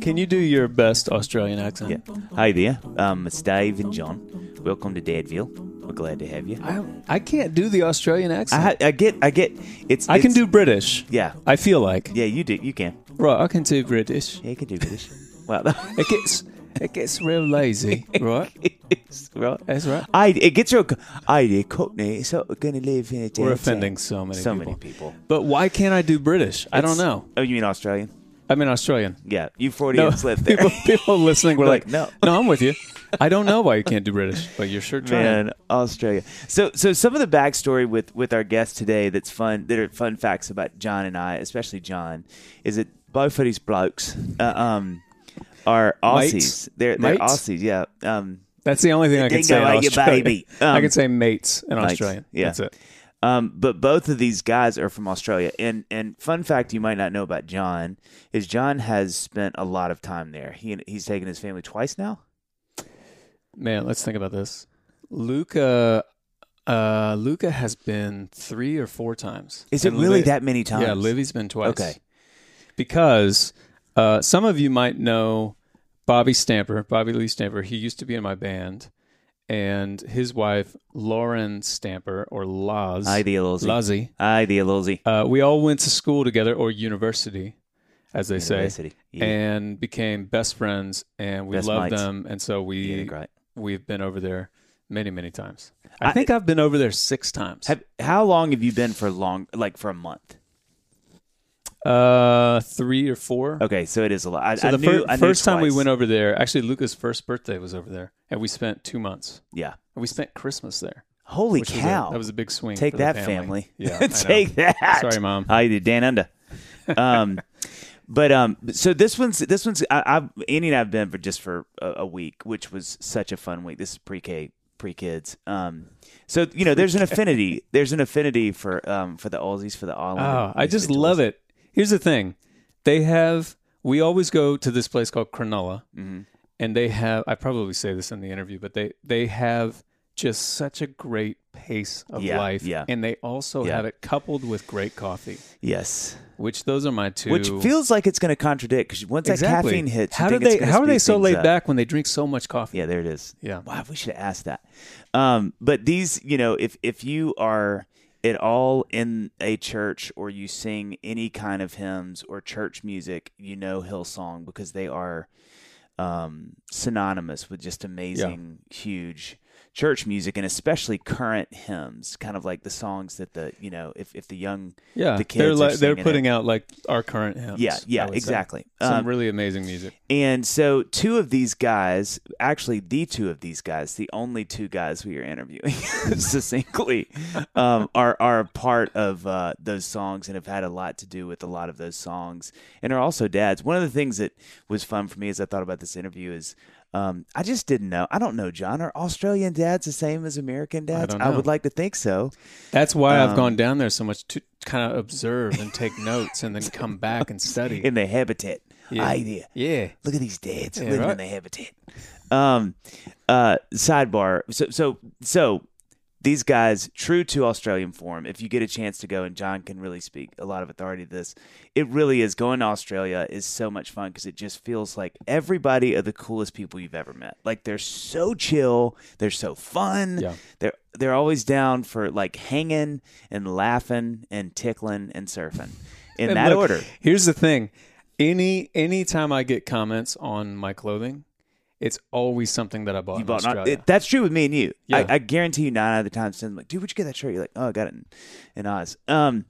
Can you do your best Australian accent? Yeah. Hi there. Um, it's Dave and Jon. Welcome to Dadville. We're glad to have you. I, I can't do the Australian accent. I, I get, I get. It's. I can it's- do British. Yeah, I feel like. yeah. You do. You can. Right, I can do British. Yeah, you can do British. well, It gets it gets real lazy, right? it's right. That's right. I it gets real. I did Cockney. So we're gonna live in a. We're offending so many so people. many people. But why can't I do British? I don't It's- know. Oh, you mean Australian? I mean Australian. Yeah, you No, Freudians live there. people, people listening were like, Like, no. no, I'm with you. I don't know why you can't do British, but you're sure trying. Man, Australia. So, so some of the backstory with with our guest today that's fun. That are fun facts about Jon and I, especially Jon, is that both of these blokes uh, um, are Aussies. Mates? They're they're Mates? Aussies. Yeah. Um, That's the only thing I can Dingo say in your Australian. baby. I Um, can say mates in mates, Australian. yeah. That's it. um, but both of these guys are from Australia. And and fun fact you might not know about Jon is Jon has spent a lot of time there. He he's taken his family twice now. Man, let's think about this. Luca uh Luca has been three or four times. Is it And really Li- that many times? Yeah, Livy's been twice. Okay. Because uh, some of you might know Bobby Stamper, Bobby Lee Stamper. He used to be in my band, and his wife Lauren Stamper or Laz. Ideal Lazi. Ideal Uh, we all went to school together or university, as they say, Yeah. and became best friends. And we Best love mates. them, and so we great. we've been over there many many times. I, I- think I've been over there six times. Have, how long have you been for long? Like for a month? Uh, three or four. Okay, so it is a lot. I, So I the knew, fir- first time we went over there, actually Luca's first birthday was over there, and we spent two months. Yeah. And we spent Christmas there. Holy which was a- cow! that was a big swing. Take that, family. family. Yeah, take that. Sorry, Mom. I did Dan under. Um, but um, so this one's this one's I, I've Andy and I've been for just for a, a week, which was such a fun week. This is pre-K pre kids. Um, so you know, there's an affinity. There's an affinity for um for the Aussies for the island. Oh, I just love it. Here's the thing: they have. We always go to this place called Cronulla, Mm-hmm. and they have. I probably say this in the interview, but they they have just such a great pace of Yeah, life, yeah. and they also Yeah. have it coupled with great coffee. Yes, Which those are my two. which feels like it's going to contradict because once that caffeine hits, how do they? How are they so laid up. back when they drink so much coffee? Yeah, there it is. Yeah. Wow, we should have asked that. Um, but these, you know, if if you are at all in a church or you sing any kind of hymns or church music, you know Hillsong because they are um, synonymous with just amazing, huge church music and especially current hymns, kind of like the songs that the you know if if the young Yeah, the kids they're are like they're putting it. out like our current hymns. yeah yeah would say. exactly Some Um, really amazing music. and so, two of these guys, actually, the two of these guys, the only two guys we are interviewing succinctly, um, are are part of uh, those songs and have had a lot to do with a lot of those songs, and are also dads. One of the things that was fun for me as I thought about this interview is. Um, I just didn't know. I don't know, Jon. Are Australian dads the same as American dads? don't know. would like to think so. That's why I've um, gone down there so much to kind of observe and take notes, and then come back and study. In the habitat. Yeah. Idea. yeah, Look at these dads Yeah, living in the habitat. Um, uh, sidebar. So, so, so these guys, true to Australian form. If you get a chance to go, and Jon can really speak a lot of authority to this, it really is. Going to Australia is so much fun because it just feels like everybody are the coolest people you've ever met. Like they're so chill, they're so fun. Yeah. They're they're always down for like hanging and laughing and tickling and surfing in And that look, order. Here's the thing: any anytime I get comments on my clothing, it's always something that I bought You bought not, it, that's true with me and you. Yeah. I, I guarantee you nine out of the time, I'm like, dude, where'd you get that shirt? You're like, oh, I got it in, in Oz. Um,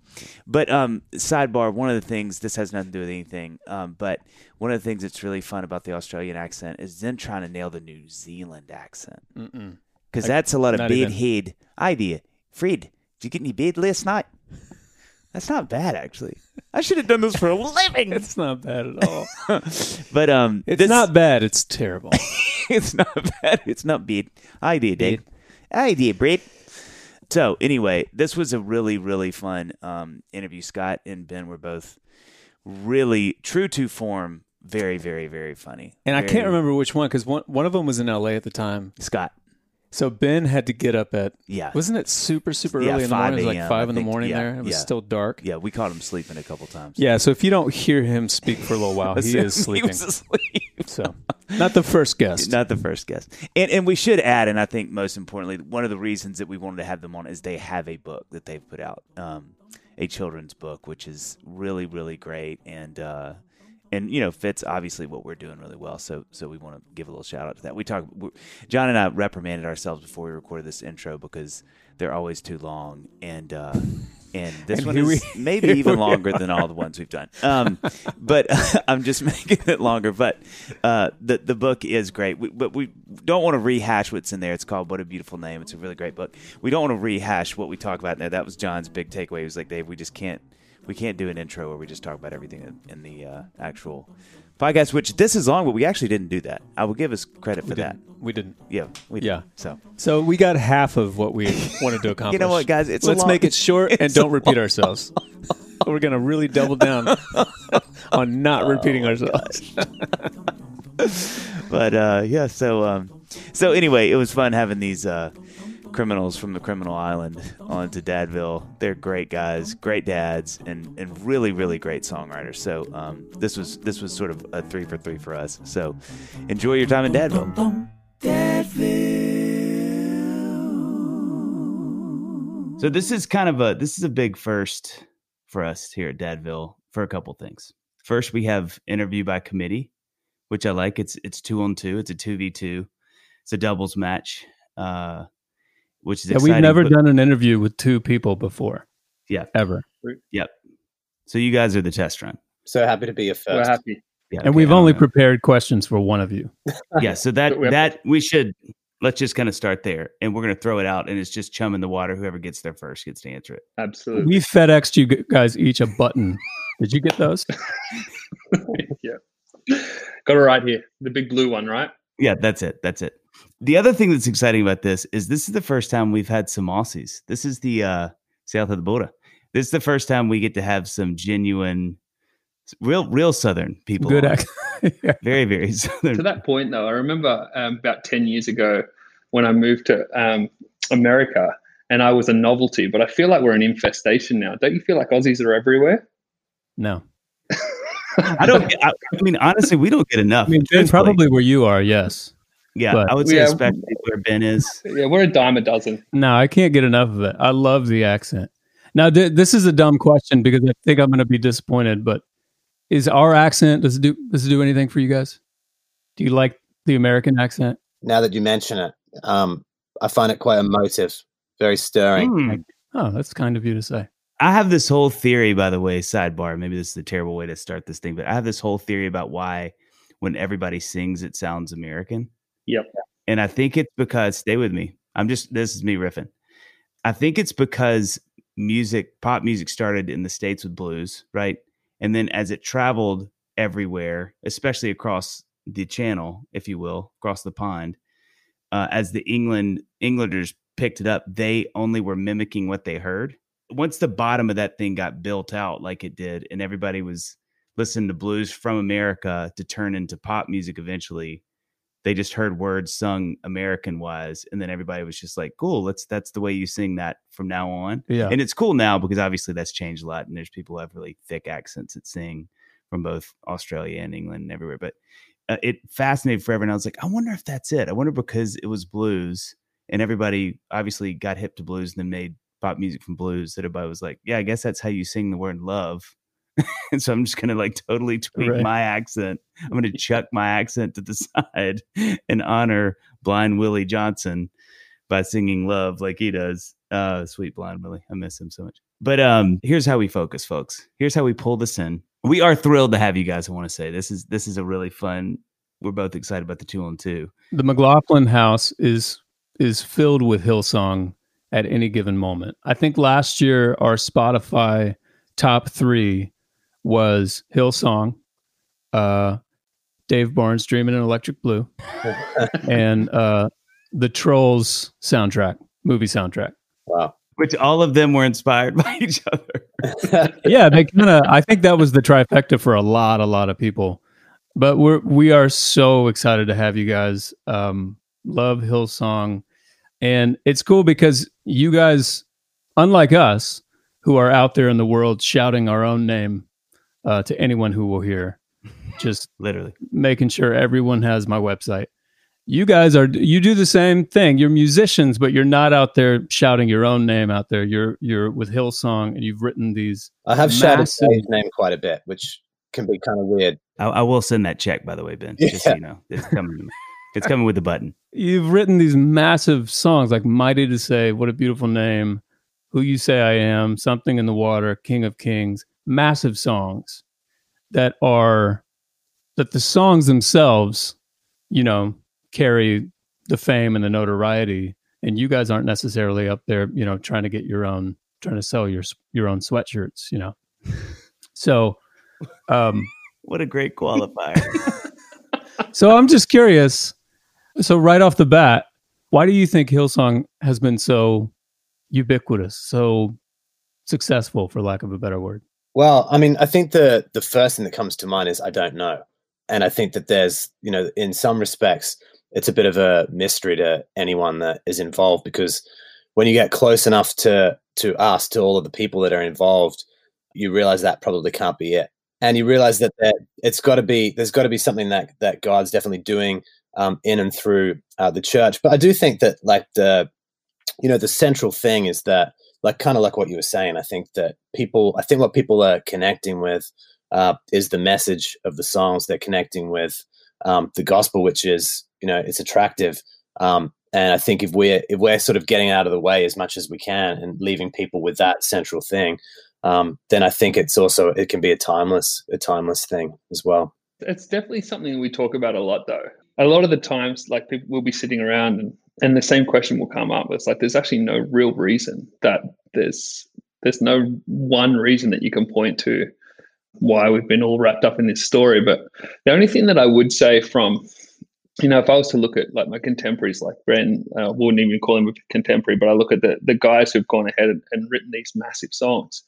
but um, sidebar, one of the things, this has nothing to do with anything, um, but one of the things that's really fun about the Australian accent is then trying to nail the New Zealand accent. Because that's a lot of bed even. head idea. Fred, did you get any bed last night? That's not bad, actually. I should have done this for a living. It's not bad at all. but um, It's this- not bad. It's terrible. it's not bad. It's not bad. I did, Dave. I did, Brett. So anyway, this was a really, really fun um, interview. Scott and Ben were both really true to form. Very, very, very funny. And I can't remember which one because one one of them was in L.A. at the time. Scott. So Ben had to get up at Yeah. wasn't it super super Yeah, early in the morning? It was like five in the morning Yeah, there. It was yeah. still dark. Yeah, we caught him sleeping a couple times. Yeah, so if you don't hear him speak for a little while, he is he sleeping. was asleep. So not the first guest. Not the first guest. And and we should add, and I think most importantly, one of the reasons that we wanted to have them on is they have a book that they've put out, um, a children's book, which is really really great and. uh and you know fits obviously what we're doing really well, so so we want to give a little shout out to that. We talk, Jon and I reprimanded ourselves before we recorded this intro because they're always too long, and uh, and this And one is we- maybe even longer than all the ones we've done. Um, but I'm just making it longer. But uh, the the book is great. We, but we don't want to rehash what's in there. It's called "What a Beautiful Name." It's a really great book. We don't want to rehash what we talk about in there. That was Jon's big takeaway. He was like, Dave, we just can't we can't do an intro where we just talk about everything in, in the uh, actual podcast. Which this is long, but we actually didn't do that. I will give us credit for we that. We didn't. Yeah, we did. Yeah. So So we got half of what we wanted to accomplish. you know what, guys? It's a Let's long- make it short and don't repeat ourselves. We're gonna really double down on not repeating ourselves. but uh, yeah, so um, so anyway, it was fun having these uh, criminals from the criminal island on to Dadville. They're great guys, great dads, and and really really great songwriters. So um, this was this was sort of a three for three for us. So enjoy your time in Dadville. So this is kind of a this is a big first for us here at Dadville for a couple things. First, we have interview by committee, which I like. It's it's two on two. It's a two v two. It's a doubles match, uh, which is Yeah, exciting. we've never but- done an interview with two people before. Yeah. Ever. Yep. So you guys are the test run. So happy to be a 1st We're happy. Yeah, And okay, we've only know. prepared questions for one of you. yeah. So that We that we should let's just kind of start there, and we're gonna throw it out, and it's just chum in the water. Whoever gets there first gets to answer it. Absolutely. We FedExed you guys each a button. Did you get those? yeah. Got it right here. The big blue one, right? Yeah, that's it. That's it. The other thing that's exciting about this is this is the first time we've had some Aussies. This is the uh, south of the border. This is the first time we get to have some genuine, real, real Southern people. Good on. act. yeah. Very, very Southern. To that point, though, I remember um, about 10 years ago when I moved to um, America and I was a novelty, but I feel like we're an infestation now. Don't you feel like Aussies are everywhere? No. I don't. I, I mean, honestly, we don't get enough. I mean, probably where you are, yes. Yeah, but- I would say Yeah. especially where Ben is. Yeah, we're a dime a dozen. No, I can't get enough of it. I love the accent. Now, th- this is a dumb question because I think I'm going to be disappointed. But is our accent does it do does it do anything for you guys? Do you like the American accent? Now that you mention it, um, I find it quite emotive, very stirring. Hmm. Oh, that's kind of you to say. I have this whole theory, by the way, sidebar. Maybe this is a terrible way to start this thing, but I have this whole theory about why when everybody sings, it sounds American. Yep. And I think it's because, stay with me. I'm just, this is me riffing. I think it's because music, pop music started in the States with blues, right? And then as it traveled everywhere, especially across the channel, if you will, across the pond, uh, as the England Englanders picked it up, they only were mimicking what they heard. Once the bottom of that thing got built out like it did, and everybody was listening to blues from America to turn into pop music eventually, they just heard words sung American wise, and then everybody was just like, "Cool, let's that's the way you sing that from now on." Yeah. And it's cool now because obviously that's changed a lot, and there's people who have really thick accents that sing from both Australia and England and everywhere. But uh, it fascinated forever, and I was like, I wonder if that's it. I wonder because it was blues, and everybody obviously got hip to blues and then made pop music from blues. That everybody was like, yeah, I guess that's how you sing the word love. and so I'm just gonna like totally tweak Right. my accent. I'm gonna chuck my accent to the side and honor Blind Willie Johnson by singing love like he does. Uh, sweet Blind Willie, I miss him so much. But um, here's how we focus, folks. Here's how we pull this in. We are thrilled to have you guys. I want to say this is this is a really fun. We're both excited about the two on two. The McLaughlin house is is filled with Hillsong at any given moment. I think last year our Spotify top three was Hillsong, uh, Dave Barnes Dreaming in Electric Blue, and uh, the Trolls soundtrack, movie soundtrack. Wow. Which all of them were inspired by each other. yeah, they kind of. I think that was the trifecta for a lot, a lot of people. But we're we are so excited to have you guys. Um, love Hillsong. And it's cool because you guys, unlike us, who are out there in the world shouting our own name uh, to anyone who will hear, just Literally. making sure everyone has my website. You guys are you do the same thing. You're musicians, but you're not out there shouting your own name out there. You're you're with Hillsong and you've written these I have shouted Massive. his name quite a bit, which can be kind of weird. I, I will send that check, by the way, Ben. Just so you know, it's coming. To me. It's coming with the button. you've written these massive songs like Mighty to Save, What a Beautiful Name, Who You Say I Am, Something in the Water, King of Kings, massive songs that are that the songs themselves, you know, carry the fame and the notoriety and you guys aren't necessarily up there, you know, trying to get your own trying to sell your your own sweatshirts, you know. So um What a great qualifier. so I'm just curious. So right off the bat, why do you think Hillsong has been so ubiquitous, so successful, for lack of a better word? Well, I mean, I think the the first thing that comes to mind is I don't know, and I think that there's, you know, in some respects, it's a bit of a mystery to anyone that is involved because when you get close enough to to us, to all of the people that are involved, you realize that probably can't be it, and you realize that there, it's got to be there's got to be something that that God's definitely doing um, in and through uh, the church. But I do think that like the you know the central thing is that like kind of like what you were saying i think that people i think what people are connecting with uh, is the message of the songs they're connecting with um, the gospel which is you know it's attractive um, and i think if we're if we're sort of getting out of the way as much as we can and leaving people with that central thing um, then i think it's also it can be a timeless a timeless thing as well It's definitely something we talk about a lot, though. A lot of the times, like people will be sitting around and, and the same question will come up. It's like there's actually no real reason that there's there's no one reason that you can point to why we've been all wrapped up in this story. But the only thing that I would say from you know, if I was to look at like my contemporaries, like Bren, uh, wouldn't even call him a contemporary, but I look at the the guys who've gone ahead and, and written these massive songs,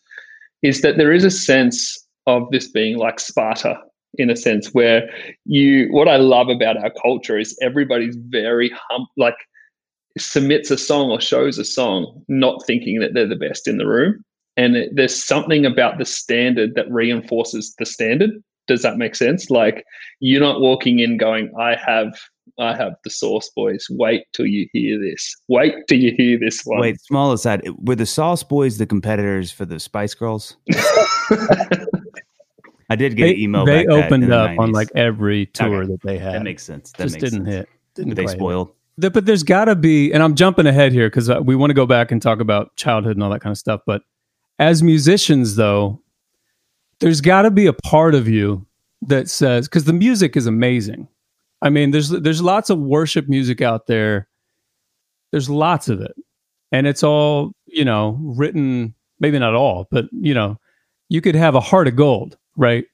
is that there is a sense of this being like Sparta in a sense where you what i love about our culture is everybody's very hum like submits a song or shows a song not thinking that they're the best in the room and it, there's something about the standard that reinforces the standard does that make sense like you're not walking in going i have i have the sauce boys wait till you hear this wait till you hear this one Wait, small aside. Were the Sauce Boys the competitors for the Spice Girls? I did get They, an email. they back that opened the up on like every tour Okay. that they had. that makes sense. That just makes didn't sense. hit. Didn't they quite hit. But there's got to be, and I'm jumping ahead here because uh, we want to go back and talk about childhood and all that kind of stuff. But as musicians, though, there's got to be a part of you that says, because the music is amazing. I mean, there's there's lots of worship music out there. There's lots of it, and it's all you know written. Maybe not all, but you know, you could have a heart of gold, right?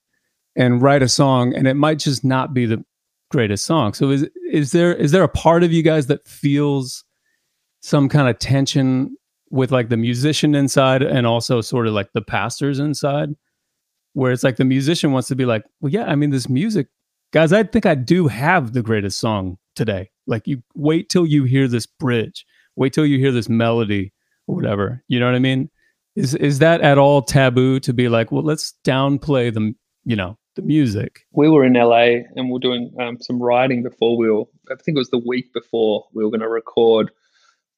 And write a song, and it might just not be the greatest song. So is is there is there a part of you guys that feels some kind of tension with like the musician inside and also sort of like the pastors inside where it's like the musician wants to be like, well yeah, I mean this music guys, I think I do have the greatest song today. Like you wait till you hear this bridge. Wait till you hear this melody or whatever. You know what I mean? Is is that at all taboo to be like, well, let's downplay the, you know, the music? we were in LA and we are doing um, some writing before we were, I think it was the week before we were going to record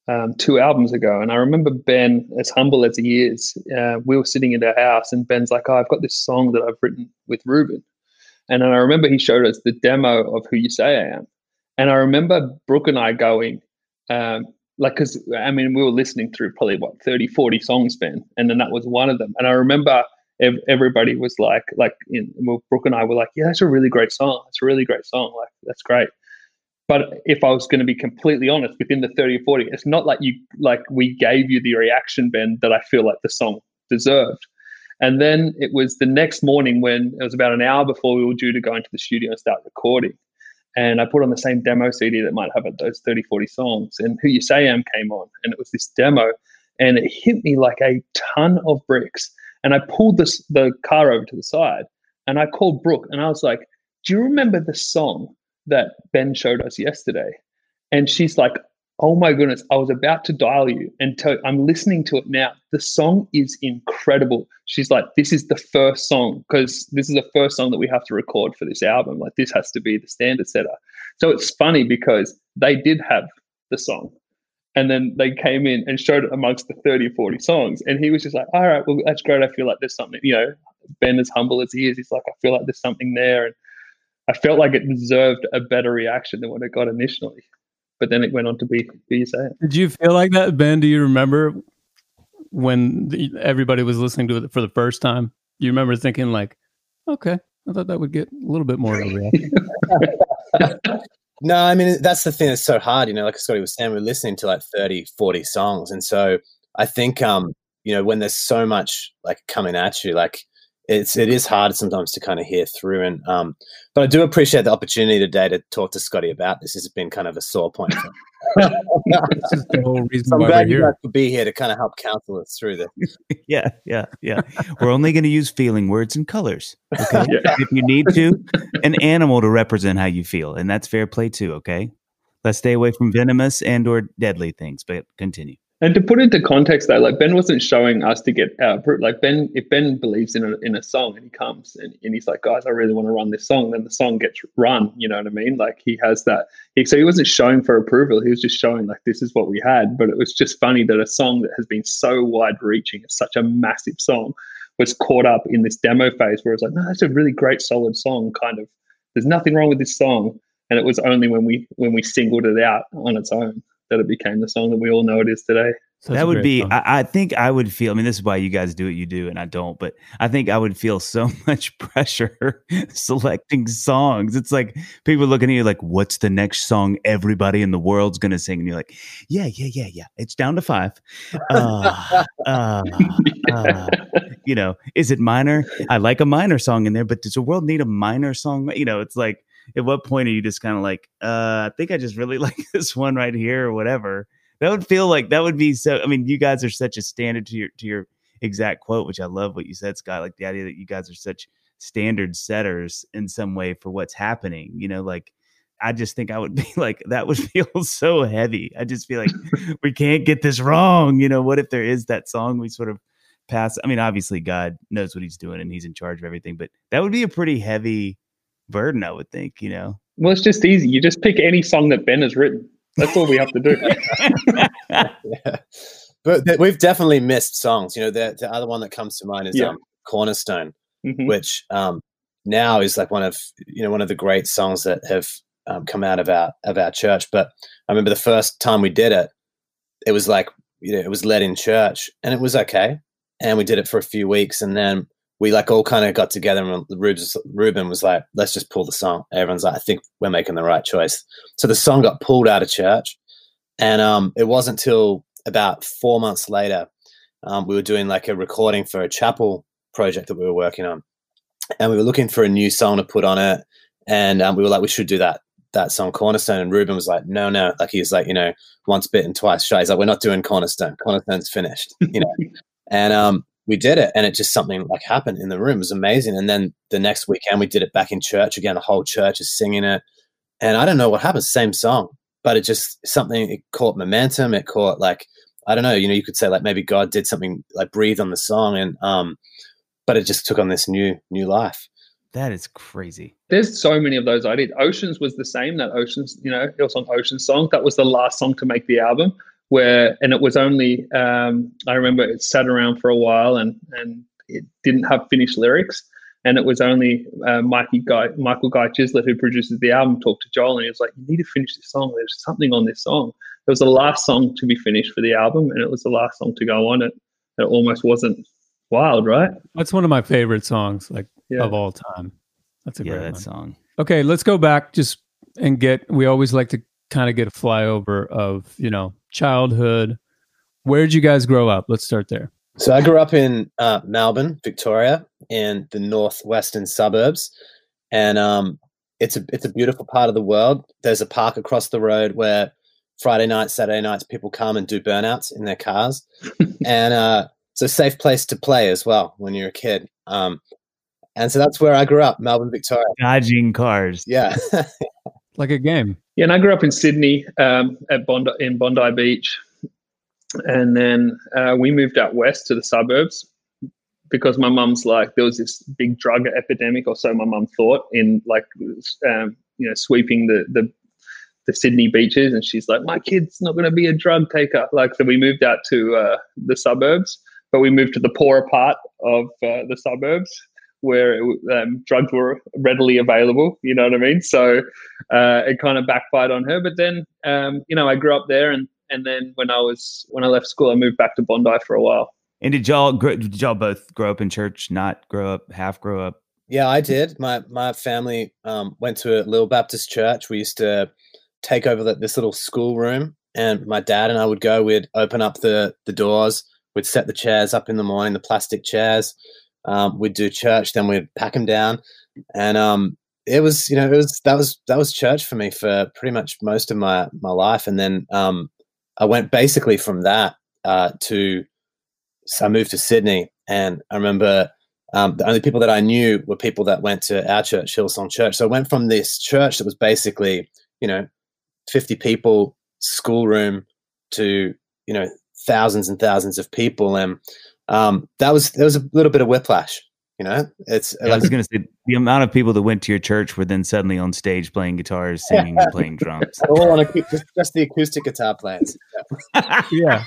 um, two albums ago. And I remember Ben, as humble as he is, uh, we were sitting in our house and Ben's like, oh, I've got this song that I've written with Reuben. And then I remember he showed us the demo of Who You Say I Am. And I remember Brooke and I going, um, like, because I mean, we were listening through probably what 30, 40 songs, Ben, and then that was one of them. And I remember ev- everybody was like, like, in, well, Brooke and I were like, yeah, that's a really great song. It's a really great song. Like, that's great. But if I was going to be completely honest, within the 30 or 40, it's not like you, like, we gave you the reaction, Ben, that I feel like the song deserved. And then it was the next morning when it was about an hour before we were due to go into the studio and start recording. And I put on the same demo CD that might have those 30, 40 songs. And Who You Say I Am came on. And it was this demo. And it hit me like a ton of bricks. And I pulled this, the car over to the side and I called Brooke and I was like, Do you remember the song that Ben showed us yesterday? And she's like, oh my goodness, I was about to dial you and tell you, I'm listening to it now. The song is incredible. She's like, this is the first song because this is the first song that we have to record for this album. Like, this has to be the standard setter. So it's funny because they did have the song. And then they came in and showed it amongst the 30 or 40 songs. And he was just like, all right, well, that's great. I feel like there's something, you know, Ben, as humble as he is, he's like, I feel like there's something there. And I felt like it deserved a better reaction than what it got initially but then it went on to be be you say Did you feel like that, Ben? Do you remember when the, everybody was listening to it for the first time? You remember thinking like, okay, I thought that would get a little bit more of a reaction. no, I mean that's the thing that's so hard. You know, like Scotty was saying, we're listening to like 30, 40 songs, and so I think um, you know when there's so much like coming at you, like it's it is hard sometimes to kind of hear through. And um, but I do appreciate the opportunity today to talk to Scotty about this. This has been kind of a sore point. this is the whole reason so I'm why glad we're you here. guys could be here to kind of help counsel us through this. yeah, yeah, yeah. We're only going to use feeling words and colors. Okay. Yeah. If you need to, an animal to represent how you feel, and that's fair play too. Okay. Let's stay away from venomous and or deadly things. But continue. And to put into context, though, like Ben wasn't showing us to get out. Like Ben, if Ben believes in a in a song and he comes and, and he's like, guys, I really want to run this song, then the song gets run. You know what I mean? Like he has that. He, so he wasn't showing for approval. He was just showing like this is what we had. But it was just funny that a song that has been so wide reaching, such a massive song, was caught up in this demo phase where it's like, no, that's a really great, solid song. Kind of, there's nothing wrong with this song. And it was only when we when we singled it out on its own that it became the song that we all know it is today. Such that would be. I, I think i would feel i mean this is why you guys do what you do and i don't but i think i would feel so much pressure selecting songs. It's like people looking at you like what's the next song everybody in the world's gonna sing? And you're like yeah yeah yeah yeah it's down to five. Uh, uh, uh, you know is it minor? I like a minor song in there but does the world need a minor song? You know it's like at what point are you just kind of like uh i think i just really like this one right here or whatever that would feel like that would be so. I mean, you guys are such a standard to your to your exact quote, which I love what you said, Scott. Like the idea that you guys are such standard setters in some way for what's happening. You know, like I just think I would be like that would feel so heavy. I just feel like we can't get this wrong. You know, what if there is that song we sort of pass? I mean, obviously God knows what He's doing and He's in charge of everything, but that would be a pretty heavy burden, I would think. You know. Well, it's just easy. You just pick any song that Ben has written. That's all we have to do. yeah. But th- we've definitely missed songs. You know, the, the other one that comes to mind is Yeah. um, Cornerstone, Mhm. which um, now is like one of you know one of the great songs that have um, come out of our of our church. But I remember the first time we did it, it was like you know it was led in church, and it was okay, and we did it for a few weeks, and then we like all kind of got together, and Reuben, Reuben was like, "Let's just pull the song." Everyone's like, "I think we're making the right choice." So the song got pulled out of church, and um, it wasn't till about four months later um, we were doing like a recording for a chapel project that we were working on, and we were looking for a new song to put on it, and um, we were like, we should do that that song Cornerstone, and Reuben was like, no, no, like he's like, you know, once bitten, twice shy. He's like, we're not doing Cornerstone. Cornerstone's finished, you know, and um, we did it, and it just something like happened in the room. It was amazing, and then the next weekend we did it back in church again. The whole church is singing it, and I don't know what happened. Same song, but it just something. It caught momentum. It caught like I don't know. You know, you could say like maybe God did something like breathe on the song, and um, but it just took on this new new life. That is crazy. There's so many of those ideas. Oceans was the same. That Oceans, you know, Hillsong Ocean song. That was the last song to make the album. Where and it was only um, I remember it sat around for a while and and it didn't have finished lyrics. And it was only uh, Mikey Guy, Michael Guy Chislett, who produces the album, talked to Joel, and he was like, "You need to finish this song. There's something on this song." It was the last song to be finished for the album, and it was the last song to go on it. It almost wasn't wild, right? That's one of my favorite songs, like Yeah. of all time. That's a yeah, great that one. song. Okay, let's go back just and get. We always like to kind of get a flyover of you know childhood. Where did you guys grow up? Let's start there. So I grew up in uh, Melbourne, Victoria, in the northwestern suburbs, and um, it's a it's a beautiful part of the world. There's a park across the road where Friday nights, Saturday nights, people come and do burnouts in their cars, and uh, it's a safe place to play as well when you're a kid. Um, and so that's where I grew up, Melbourne, Victoria. Dodging cars. Yeah, Like a game. Yeah, and I grew up in Sydney um, at Bondi in Bondi Beach, and then uh, we moved out west to the suburbs because my mum's like there was this big drug epidemic, or so my mum thought, in like um, you know sweeping the the the Sydney beaches, and she's like, my kid's not going to be a drug taker. Like, so we moved out to uh, the suburbs, but we moved to the poorer part of uh, the suburbs where um, drugs were readily available. You know what I mean? So uh, it kind of backfired on her. But then, um, you know, I grew up there, and and then when I was when I left school, I moved back to Bondi for a while. And did y'all did y'all both grow up in church? Not grow up, half grow up? Yeah, I did. My my family um, went to a little Baptist church. We used to take over the, this little school room, and my dad and I would go. We'd open up the the doors. We'd set the chairs up in the morning, the plastic chairs. Um, we'd do church, then we'd pack them down, and um, it was you know it was that was that was church for me for pretty much most of my my life, and then um, I went basically from that uh, to so I moved to Sydney, and I remember um, the only people that I knew were people that went to our church, Hillsong Church. So I went from this church that was basically you know 50 people schoolroom to you know thousands and thousands of people. And um, that was there was a little bit of whiplash you know? It's yeah, like, i was going to say the amount of people that went to your church were then suddenly on stage playing guitars singing and playing drums. All on a, just, just the acoustic guitar players yeah.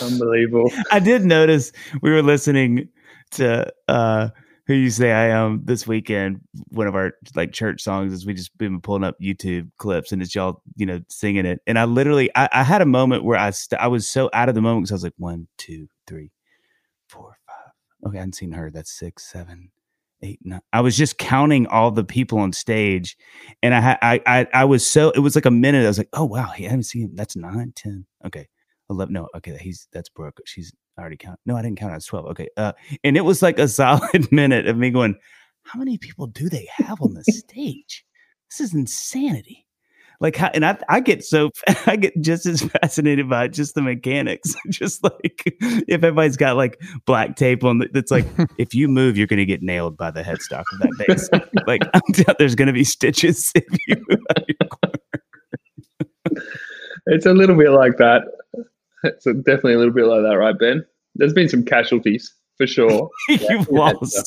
Unbelievable. I did notice we were listening to uh who you say I am this weekend. One of our like church songs is we just been pulling up YouTube clips and it's y'all, you know, singing it. And I literally, I, I had a moment where I, st- I was so out of the moment because I was like, one, two, three, four, five. Okay, I hadn't seen her. That's six, seven, eight, nine. I was just counting all the people on stage, and I I, I, I was so. It was like a minute. I was like, oh wow, I haven't seen him. That's nine, ten. Okay, eleven. No, okay, he's that's Brooke. She's I already count. No, I didn't count. I was 12. Okay. Uh, and it was like a solid minute of me going, how many people do they have on the stage? This is insanity. Like, how, and I, I get so, I get just as fascinated by just the mechanics. just like if everybody's got like black tape on the, that's like, if you move, you're going to get nailed by the headstock of that bass. like, there's going to be stitches if you move out of your corner. it's a little bit like that. It's definitely a little bit like that, right, Ben? There's been some casualties for sure. You've lost.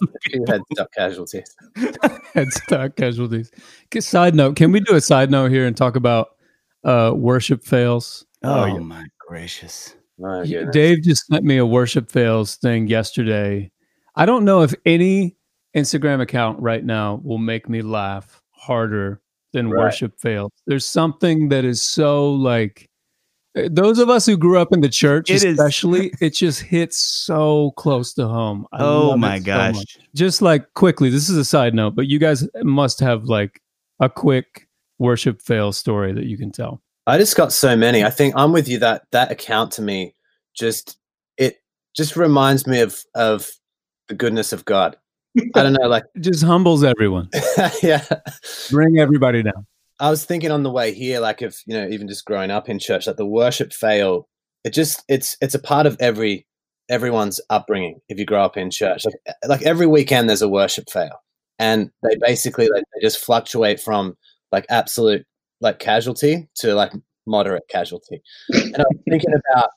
Head stuck casualties. headstock casualties. Side note: Can we do a side note here and talk about uh, worship fails? Oh, oh my gracious! My Dave just sent me a worship fails thing yesterday. I don't know if any Instagram account right now will make me laugh harder than right. worship fails. There's something that is so like Uh, those of us who grew up in the church, it especially, is. it just hits so close to home. I oh my gosh! So just like quickly, this is a side note, but you guys must have like a quick worship fail story that you can tell. I just got so many. I think I'm with you that that account to me just it just reminds me of of the goodness of God. I don't know, like it just humbles everyone. yeah, bring everybody down. I was thinking on the way here, like if you know, even just growing up in church, like the worship fail, it just it's it's a part of every everyone's upbringing. If you grow up in church, like like every weekend there's a worship fail, and they basically like, they just fluctuate from like absolute like casualty to like moderate casualty. And I'm thinking about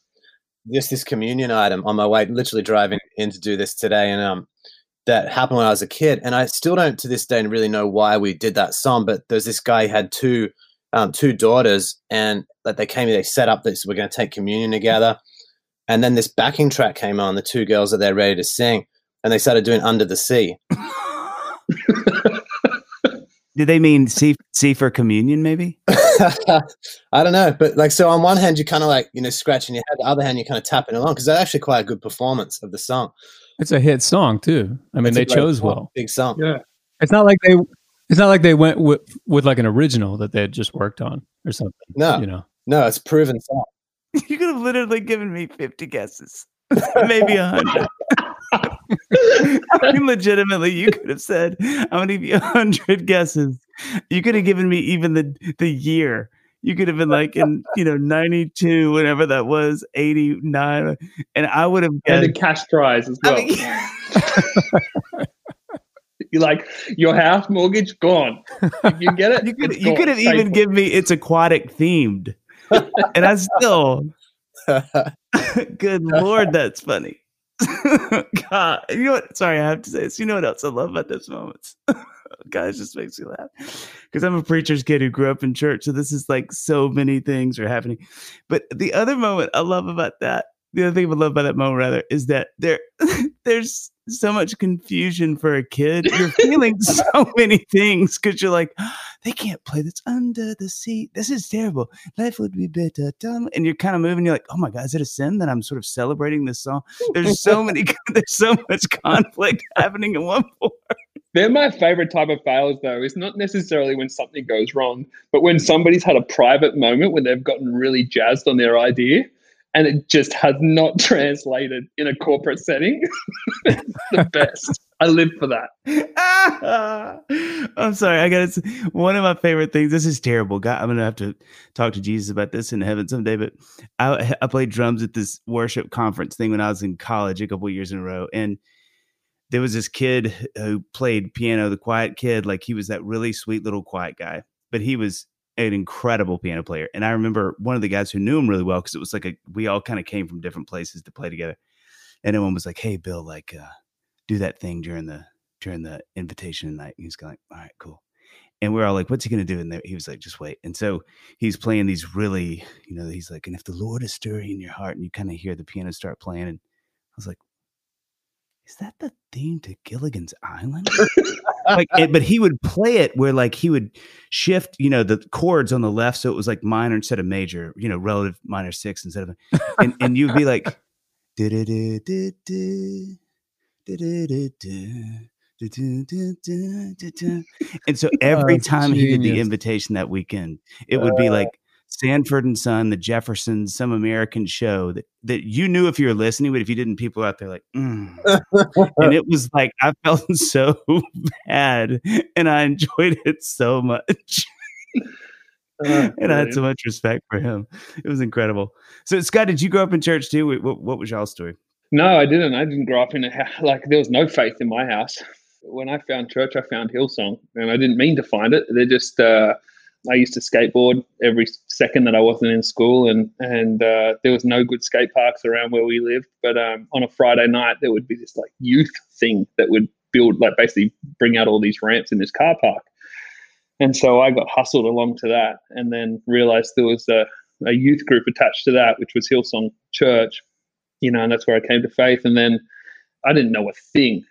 just this communion item on my way, literally driving in to do this today, and um, that happened when I was a kid, and I still don't to this day really know why we did that song. But there's this guy had two um, two daughters, and like they came, they set up this we're going to take communion together, and then this backing track came on. The two girls are there ready to sing, and they started doing "Under the Sea." Do they mean C, C for communion, maybe? I don't know. But like, so on one hand, you're kind of like, you know, scratching your head. The other hand, you're kind of tapping along because that's actually quite a good performance of the song. It's a hit song too. I mean, it's they chose song, well. Big song. Yeah. It's not like they. It's not like they went with with like an original that they had just worked on or something. No, you know. No, it's proven song. you could have literally given me fifty guesses, maybe a hundred. I mean, legitimately, you could have said, "I'm going to give you a hundred guesses." You could have given me even the the year you could have been like in you know 92 whatever that was 89 and i would have guessed, and the cash prize as well I mean, You're like, your house mortgage gone. You get it? You could you could have even for. given me it's aquatic themed. and I still good lord, that's funny. God, you know what? Sorry, I have to say this. You know what else I love about those moments? It just makes me laugh because I'm a preacher's kid who grew up in church. So this is like so many things are happening. But the other moment I love about that, the other thing I love about that moment rather, is that there there's so much confusion for a kid. You're feeling so many things because you're like, they can't play this under the sea. This is terrible. Life would be better. done." And you're kind of moving. You're like, oh my God, is it a sin that I'm sort of celebrating this song? There's so many, there's so much conflict happening in one point. They're my favorite type of fails, though. It's not necessarily when something goes wrong, but when somebody's had a private moment when they've gotten really jazzed on their idea and it just has not translated in a corporate setting. the best. I live for that. I'm sorry. I got one of my favorite things. This is terrible. God, I'm gonna have to talk to Jesus about this in heaven someday. But I, I played drums at this worship conference thing when I was in college a couple years in a row, and there was this kid who played piano. The quiet kid, like he was that really sweet little quiet guy, but he was an incredible piano player. And I remember one of the guys who knew him really well because it was like a we all kind of came from different places to play together. And everyone was like, "Hey, Bill, like." uh do that thing during the during the invitation night. And he's going like, all right, cool. And we're all like, what's he gonna do? And there, he was like, just wait. And so he's playing these really, you know, he's like, and if the Lord is stirring in your heart, and you kind of hear the piano start playing, and I was like, is that the theme to Gilligan's Island? like, it, but he would play it where like he would shift, you know, the chords on the left, so it was like minor instead of major, you know, relative minor six instead of, and and you'd be like. And so every that's time he did the invitation that weekend, it would be like Sanford and Son, the Jeffersons, some American show that, that you knew if you were listening, but if you didn't, people out there like, mm. and it was like I felt so bad, and I enjoyed it so much, and I had so much respect for him. It was incredible. So, Scott, did you grow up in church too? What, what was y'all's story? No, I didn't. I didn't grow up in a. Like, there was no faith in my house. When I found church, I found Hillsong, and I didn't mean to find it. They're just, uh, I used to skateboard every second that I wasn't in school, and and uh, there was no good skate parks around where we lived. But um, on a Friday night, there would be this like youth thing that would build, like, basically bring out all these ramps in this car park. And so I got hustled along to that, and then realized there was a, a youth group attached to that, which was Hillsong Church you know, and that's where I came to faith. And then I didn't know a thing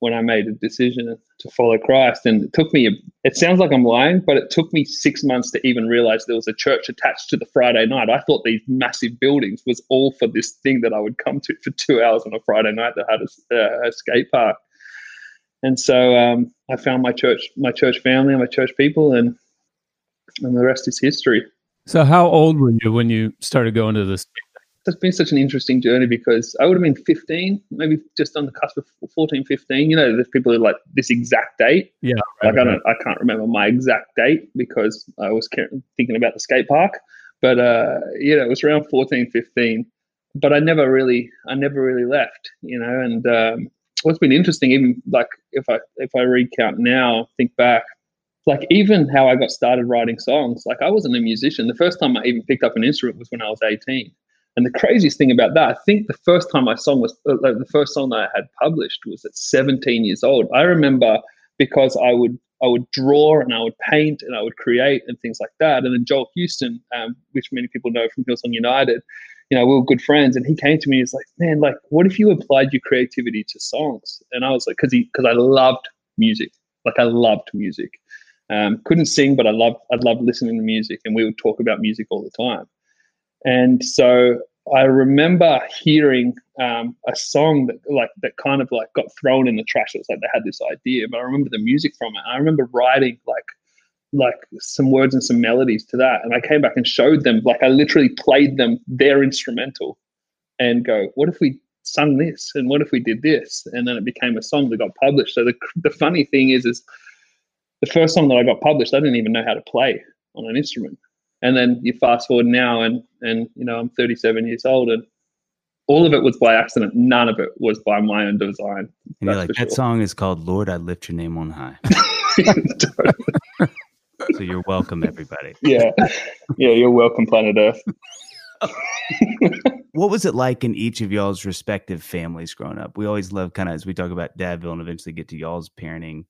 when I made a decision to follow Christ. And it took me, it sounds like I'm lying, but it took me six months to even realize there was a church attached to the Friday night. I thought these massive buildings was all for this thing that I would come to for two hours on a Friday night that had a, uh, a skate park. And so um, I found my church, my church family, and my church people, and and the rest is history. So, how old were you when you started going to this? It's been such an interesting journey because I would have been 15, maybe just on the cusp of 14, 15. You know, there's people who are like this exact date. Yeah, like I don't, I can't remember my exact date because I was thinking about the skate park. But uh, you know, it was around 14, 15. But I never really, I never really left. You know, and um, what's been interesting, even like if I if I recount now, think back, like even how I got started writing songs. Like I wasn't a musician. The first time I even picked up an instrument was when I was 18. And the craziest thing about that, I think the first time my song was uh, the first song I had published was at 17 years old. I remember because I would I would draw and I would paint and I would create and things like that. And then Joel Houston, um, which many people know from Hillsong United, you know, we were good friends, and he came to me. And he's like, "Man, like, what if you applied your creativity to songs?" And I was like, "Cause he, cause I loved music. Like, I loved music. Um, couldn't sing, but I loved, I loved listening to music, and we would talk about music all the time." And so I remember hearing um, a song that like that kind of like got thrown in the trash. It was like they had this idea, but I remember the music from it. I remember writing like like some words and some melodies to that. And I came back and showed them, like I literally played them their instrumental and go, what if we sung this? And what if we did this? And then it became a song that got published. So the, the funny thing is, is the first song that I got published, I didn't even know how to play on an instrument. And then you fast forward now and, and, you know, I'm 37 years old and all of it was by accident. None of it was by my own design. And you're like, that sure. song is called Lord, I Lift Your Name on High. so you're welcome, everybody. Yeah. Yeah, you're welcome, planet Earth. what was it like in each of y'all's respective families growing up? We always love kind of as we talk about Dadville and eventually get to y'all's parenting,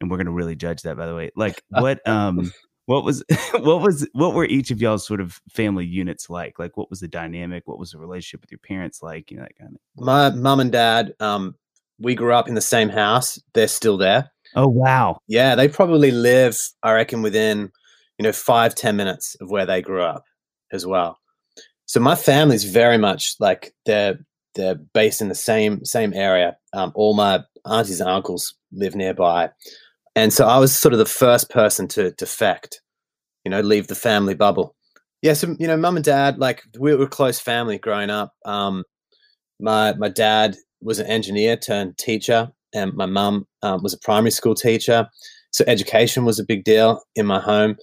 and we're going to really judge that, by the way. Like, what um what was what was what were each of y'all's sort of family units like? Like what was the dynamic? What was the relationship with your parents like? You know that kind of my mom and dad um we grew up in the same house. They're still there. Oh wow. Yeah they probably live i reckon within you know five ten minutes of where they grew up as well. So my family's very much like they're they're based in the same same area. Um, all my aunties and uncles live nearby and so I was sort of the first person to defect, you know, leave the family bubble. Yeah, so you know, mum and dad, like we were close family growing up. Um, my my dad was an engineer turned teacher, and my mum um, was a primary school teacher. So education was a big deal in my home,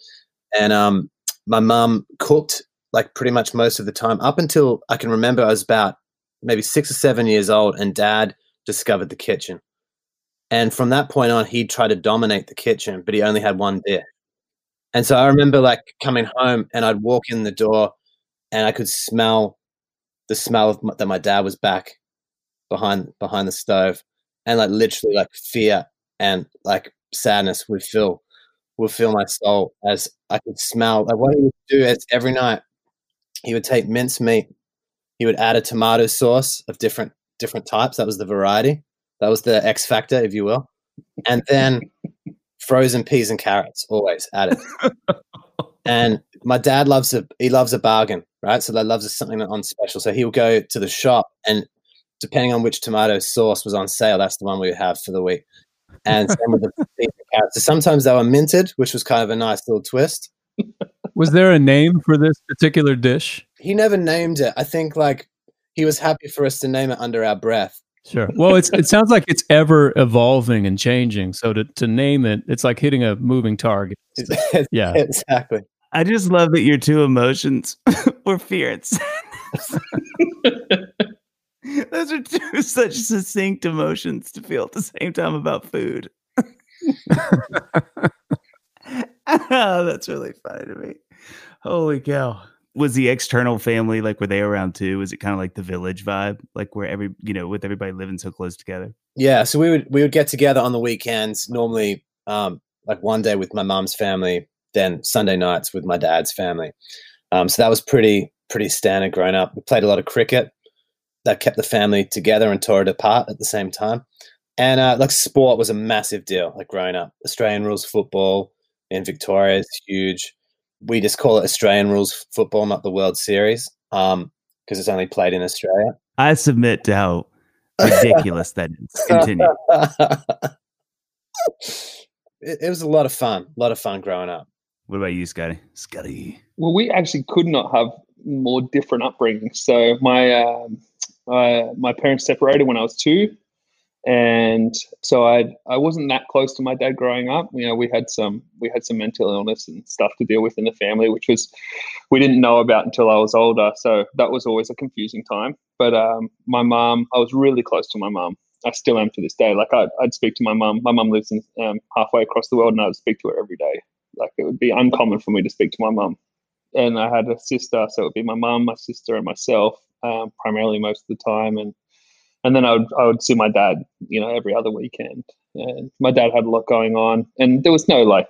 and um, my mum cooked like pretty much most of the time up until I can remember. I was about maybe six or seven years old, and dad discovered the kitchen. And from that point on, he'd try to dominate the kitchen, but he only had one mm. dish. And so I remember like coming home and I'd walk in the door and I could smell the smell of my, that my dad was back behind behind the stove and like literally like fear and like sadness would fill would fill my soul as I could smell like what he would do is every night he would take minced meat he would add a tomato sauce of different different types that was the variety that was the X factor, if you will. And then frozen peas and carrots always added. and my dad loves a he loves a bargain, right? So he loves something on special. So he'll go to the shop and depending on which tomato sauce was on sale, that's the one we would have for the week. And same with the peas and carrots. So sometimes they were minted, which was kind of a nice little twist. Was there a name for this particular dish? He never named it. I think like he was happy for us to name it under our breath. Sure. Well, it's it sounds like it's ever evolving and changing. So to to name it, it's like hitting a moving target. yeah, exactly. I just love that your two emotions were fear and sadness. Those are two such succinct emotions to feel at the same time about food. oh, that's really funny to me. Holy cow was the external family like were they around too? Was it kind of like the village vibe, like where every you know with everybody living so close together? Yeah, so we would we would get together on the weekends normally, um, like one day with my mom's family, then Sunday nights with my dad's family. Um, so that was pretty pretty standard growing up. We played a lot of cricket. That kept the family together and tore it apart at the same time. And uh, like sport was a massive deal. Like growing up, Australian rules football in Victoria is huge we just call it Australian rules football, not the World Series, because um, it's only played in Australia. I submit to how ridiculous that is. Continue. it, it, was a lot of fun. A lot of fun growing up. What about you, Scotty? Scotty. Well, we actually could not have more different upbringings. So my um, uh, my parents separated when I was two, and so I I wasn't that close to my dad growing up. You know, we had some we had some mental illness and stuff to deal with in the family, which was we didn't know about until I was older. So that was always a confusing time. But um, my mom, I was really close to my mom. I still am to this day. Like I'd, I'd speak to my mom. My mom lives in um, halfway across the world, and I would speak to her every day. Like it would be uncommon for me to speak to my mom. And I had a sister, so it would be my mom, my sister, and myself, um, primarily most of the time. And and then I would I would see my dad, you know, every other weekend. And my dad had a lot going on, and there was no like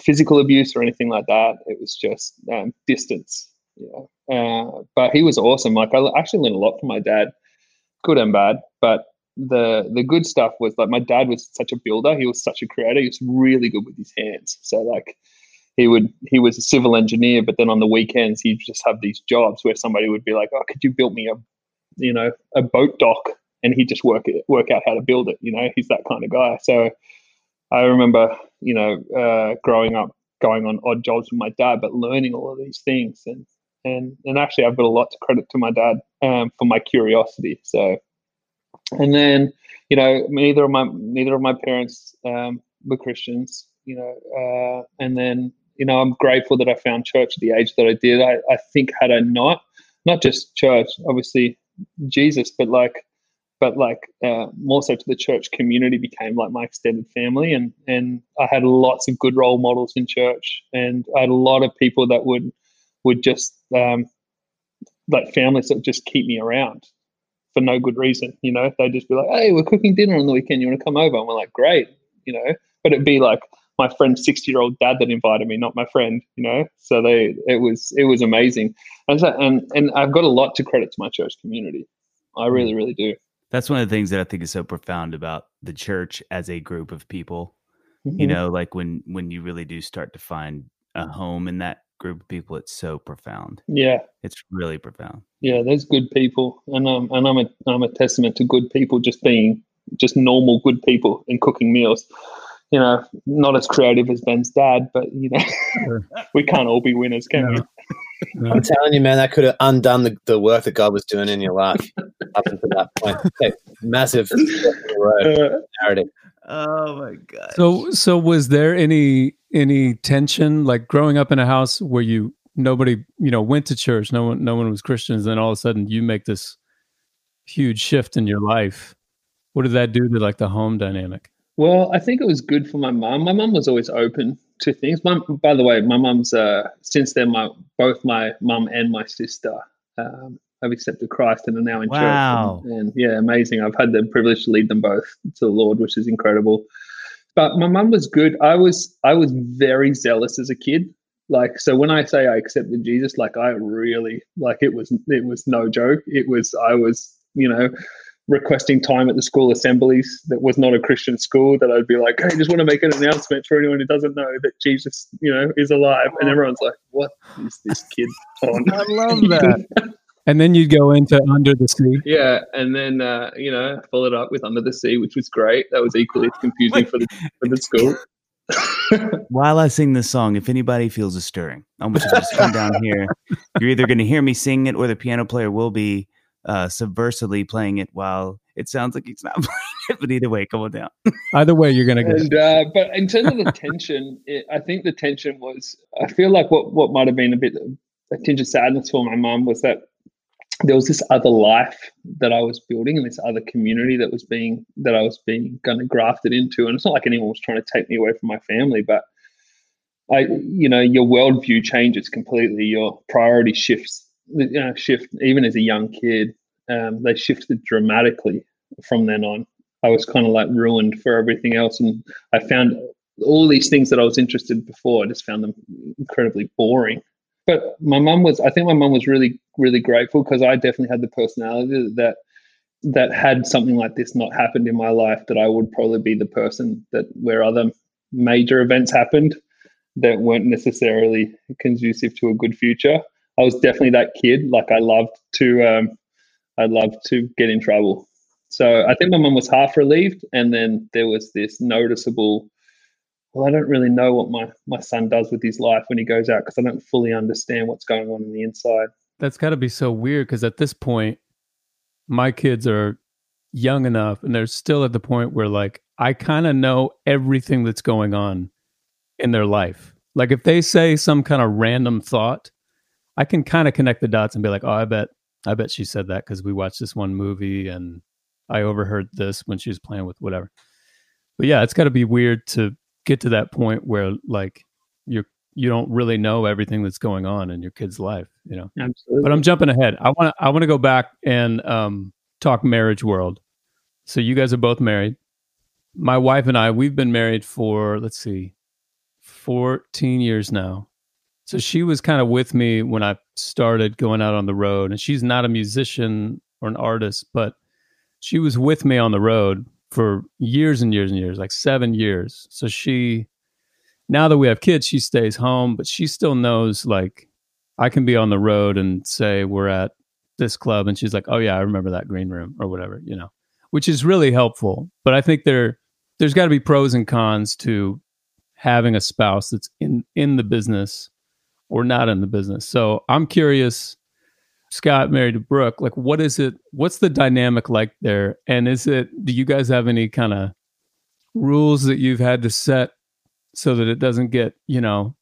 physical abuse or anything like that. It was just um, distance, know. Uh, but he was awesome. Like I actually learned a lot from my dad, good and bad. But the the good stuff was like my dad was such a builder. He was such a creator. He was really good with his hands. So like he would he was a civil engineer, but then on the weekends he'd just have these jobs where somebody would be like, "Oh, could you build me a you know a boat dock and he'd just work it work out how to build it. You know, he's that kind of guy. So I remember, you know, uh, growing up, going on odd jobs with my dad, but learning all of these things, and and and actually, I've got a lot to credit to my dad um, for my curiosity. So, and then, you know, neither of my neither of my parents um, were Christians. You know, uh, and then you know, I'm grateful that I found church at the age that I did. I, I think had I not, not just church, obviously Jesus, but like but like uh, more so to the church community became like my extended family and and I had lots of good role models in church and I had a lot of people that would would just um, like families that would just keep me around for no good reason you know? They'd just be like hey we're cooking dinner on the weekend you want to come over? And we're like great you know? But it'd be like my friend's 60 year old dad that invited me not my friend you know? So they it was it was amazing. And so, and and I've got a lot to credit to my church community. I really really do That's one of the things that I think is so profound about the church as a group of people. Mm-hmm. You know, like when when you really do start to find a home in that group of people, it's so profound. yeah It's really profound. yeah there's good people and um and i'm a i'm a testament to good people just being just normal good people and cooking meals you know not as creative as ben's dad but you know Sure. we can't all be winners can we No. I'm telling you, man, that could have undone the, the work that God was doing in your life up until that point. Okay, massive road narrative. Oh my god. So so was there any any tension like growing up in a house where you nobody you know went to church no one no one was Christians then all of a sudden you make this huge shift in your life what did that do to like the home dynamic well i think it was good for my mom. my mom was always open to things mum by the way my mom's uh since then my both my mom and my sister um have accepted christ and are now in Wow. church. And, and yeah amazing. I've had the privilege to lead them both to the lord which is incredible. But my mum was good. I was i was very zealous as a kid. Like so when i say i accepted jesus like i really like it was it was no joke. It was i was you know requesting time at the school assemblies that was not a christian school that i'd be like hey just want to make an announcement for anyone who doesn't know that jesus you know is alive. And everyone's like what is this kid on? I love that. and then you'd go into under the sea yeah and then uh, you know followed up with under the sea which was great that was equally as confusing for the for the school While I sing this song, if anybody feels a stirring, I want you to just come down here. You're either going to hear me sing it, or the piano player will be uh, subversively playing it while it sounds like he's not playing it. But either way, come on down. either way you're gonna get and uh, but in terms of the tension, it, I think the tension was. I feel like what what might have been a bit a tinge of sadness for my mum was that there was this other life that I was building and this other community that was being that I was being kind of grafted into. And it's not like anyone was trying to take me away from my family, but I, you know, your worldview changes completely. Your priority shifts, uh, shift even as a young kid. Um, they shifted dramatically from then on. I was kind of like ruined for everything else, and I found all these things that I was interested in before. I just found them incredibly boring. But my mum was, I think my mum was really, really grateful because I definitely had the personality that that had something like this not happened in my life, that I would probably be the person that where other major events happened that weren't necessarily conducive to a good future. I was definitely that kid. Like I loved to, um, I loved to get in trouble. So I think my mum was half relieved, and then there was this noticeable. Well, I don't really know what my my son does with his life when he goes out because I don't fully understand what's going on in the inside. that's got to be so weird because at this point my kids are young enough and they're still at the point where like i kind of know everything that's going on in their life like if they say some kind of random thought i can kind of connect the dots and be like oh i bet i bet she said that because we watched this one movie and i overheard this when she was playing with whatever but yeah it's got to be weird to get to that point where like you're you don't really know everything that's going on in your kid's life you know Absolutely. but I'm jumping ahead. I want to I want to go back and um, talk marriage world. So you guys are both married. My wife and I we've been married for let's see, 14 years now. So she was kind of with me when I started going out on the road, and she's not a musician or an artist, but she was with me on the road for years and years and years, like seven years. So she, now that we have kids, she stays home, but she still knows like I can be on the road and say we're at this club and she's like, "Oh yeah, I remember that green room or whatever," you know. Which is really helpful. But I think there there's got to be pros and cons to having a spouse that's in in the business or not in the business. So, I'm curious Scott married to Brooke, like what is it what's the dynamic like there and is it do you guys have any kind of rules that you've had to set so that it doesn't get, you know,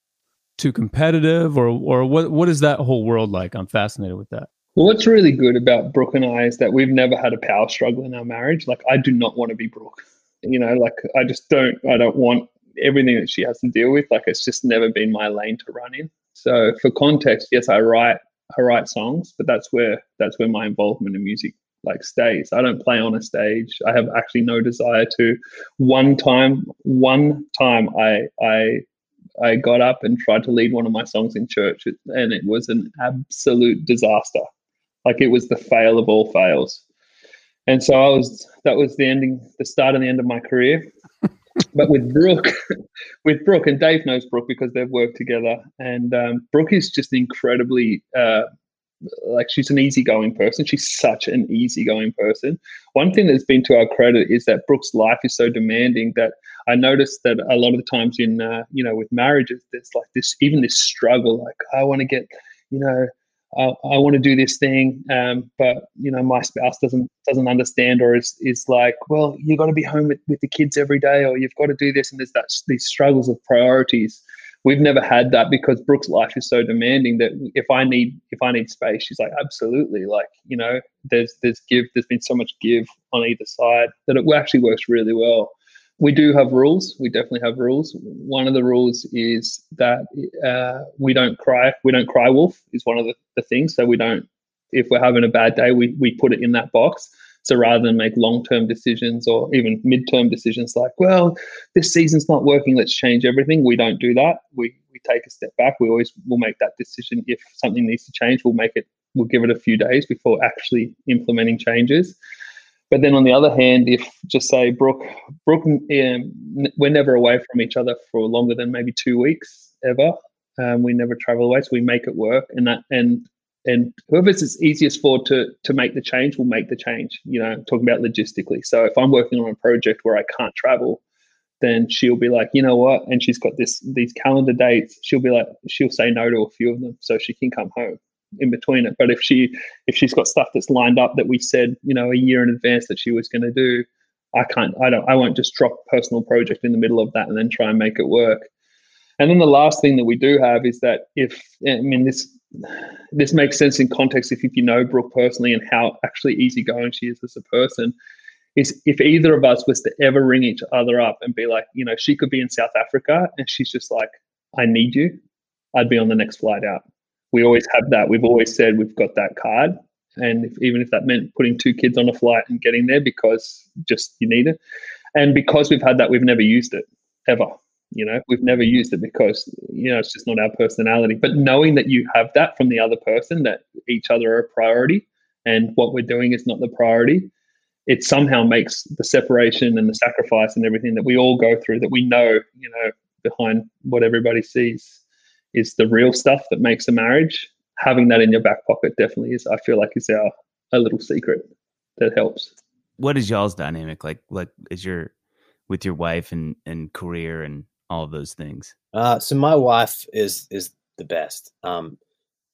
too competitive or or what what is that whole world like i'm fascinated with that Well, what's really good about Brooke and I is that we've never had a power struggle in our marriage. Like, I do not want to be Brooke. You know, like I just don't. I don't want everything that she has to deal with. Like, it's just never been my lane to run in. So, for context, yes, I write. I write songs, but that's where that's where my involvement in music like stays. I don't play on a stage. I have actually no desire to. One time, one time, I I I got up and tried to lead one of my songs in church, and it was an absolute disaster. Like it was the fail of all fails. And so I was that was the ending, the start and the end of my career. But with Brooke, with Brooke, and Dave knows Brooke because they've worked together. And um, Brooke is just incredibly uh, like she's an easygoing person. She's such an easygoing person. One thing that's been to our credit is that Brooke's life is so demanding that I noticed that a lot of the times in uh, you know with marriages, there's like this even this struggle. Like I want to get you know I, I want to do this thing, um, but you know my spouse doesn't doesn't understand, or is is like, well, you've got to be home with, with the kids every day, or you've got to do this, and there's that these struggles of priorities. We've never had that because Brooke's life is so demanding that if I need if I need space, she's like, absolutely, like you know, there's there's give, there's been so much give on either side that it actually works really well we do have rules. We definitely have rules. One of the rules is that uh, we don't cry. We don't cry wolf is one of the, the things. So we don't. If we're having a bad day, we we put it in that box. So rather than make long term decisions or even mid term decisions like, well, this season's not working, let's change everything. We don't do that. We we take a step back. We always will make that decision. If something needs to change, we'll make it. We'll give it a few days before actually implementing changes. But then on the other hand, if just say Brooke, Brooke, um, we're never away from each other for longer than maybe two weeks ever. Um, we never travel away, so we make it work. And that and and whoever's it's easiest for to to make the change will make the change. You know, talking about logistically. So if I'm working on a project where I can't travel, then she'll be like, you know what? And she's got this these calendar dates. She'll be like, she'll say no to a few of them so she can come home in between it. But if she if she's got stuff that's lined up that we said you know a year in advance that she was going to do, I can't. I don't. I won't just drop personal project in the middle of that and then try and make it work. And then the last thing that we do have is that if I mean this this makes sense in context if, if you know Brooke personally and how actually easygoing she is as a person. Is if either of us was to ever ring each other up and be like, you know, she could be in South Africa and she's just like, I need you, I'd be on the next flight out we always have that. We've always said we've got that card. And if, even if that meant putting two kids on a flight and getting there because just you need it. And because we've had that, we've never used it ever. You know, we've never used it because, you know, it's just not our personality. But knowing that you have that from the other person, that each other are a priority and what we're doing is not the priority, it somehow makes the separation and the sacrifice and everything that we all go through that we know, you know, behind what everybody sees is the real stuff that makes a marriage. Having that in your back pocket definitely is, I feel like, is our a little secret that helps. What is y'all's dynamic like? Like, is your with your wife and and career and all of those things? Uh, so my wife is is the best. Um,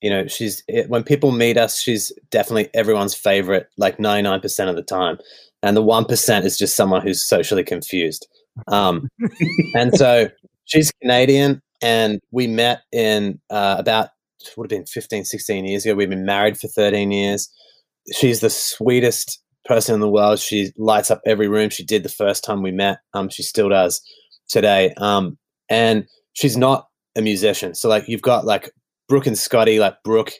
you know, she's when people meet us, she's definitely everyone's favorite, like ninety nine percent of the time, and the one percent is just someone who's socially confused. Um, and so she's Canadian, and we met in uh, about would have been 15 16 years ago. We've been married for 13 years. She's the sweetest person in the world. She lights up every room. She did the first time we met. Um, she still does today. Um, and she's not a musician. So like you've got like brooke and scotty like brooke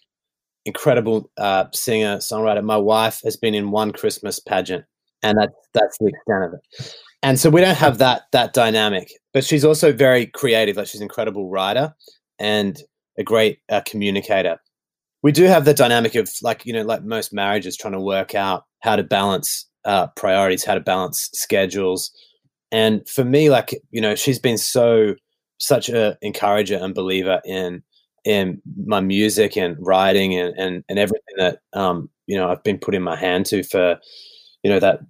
incredible uh, singer songwriter. My wife has been in one christmas pageant and that's that's the extent of it and so we don't have that that dynamic but she's also very creative like she's an incredible writer and a great uh, communicator. We do have the dynamic of like you know like most marriages trying to work out how to balance uh, priorities how to balance schedules. And for me like you know she's been so such a encourager and believer in in my music and writing and and, and everything that um you know i've been putting my hand to for you know that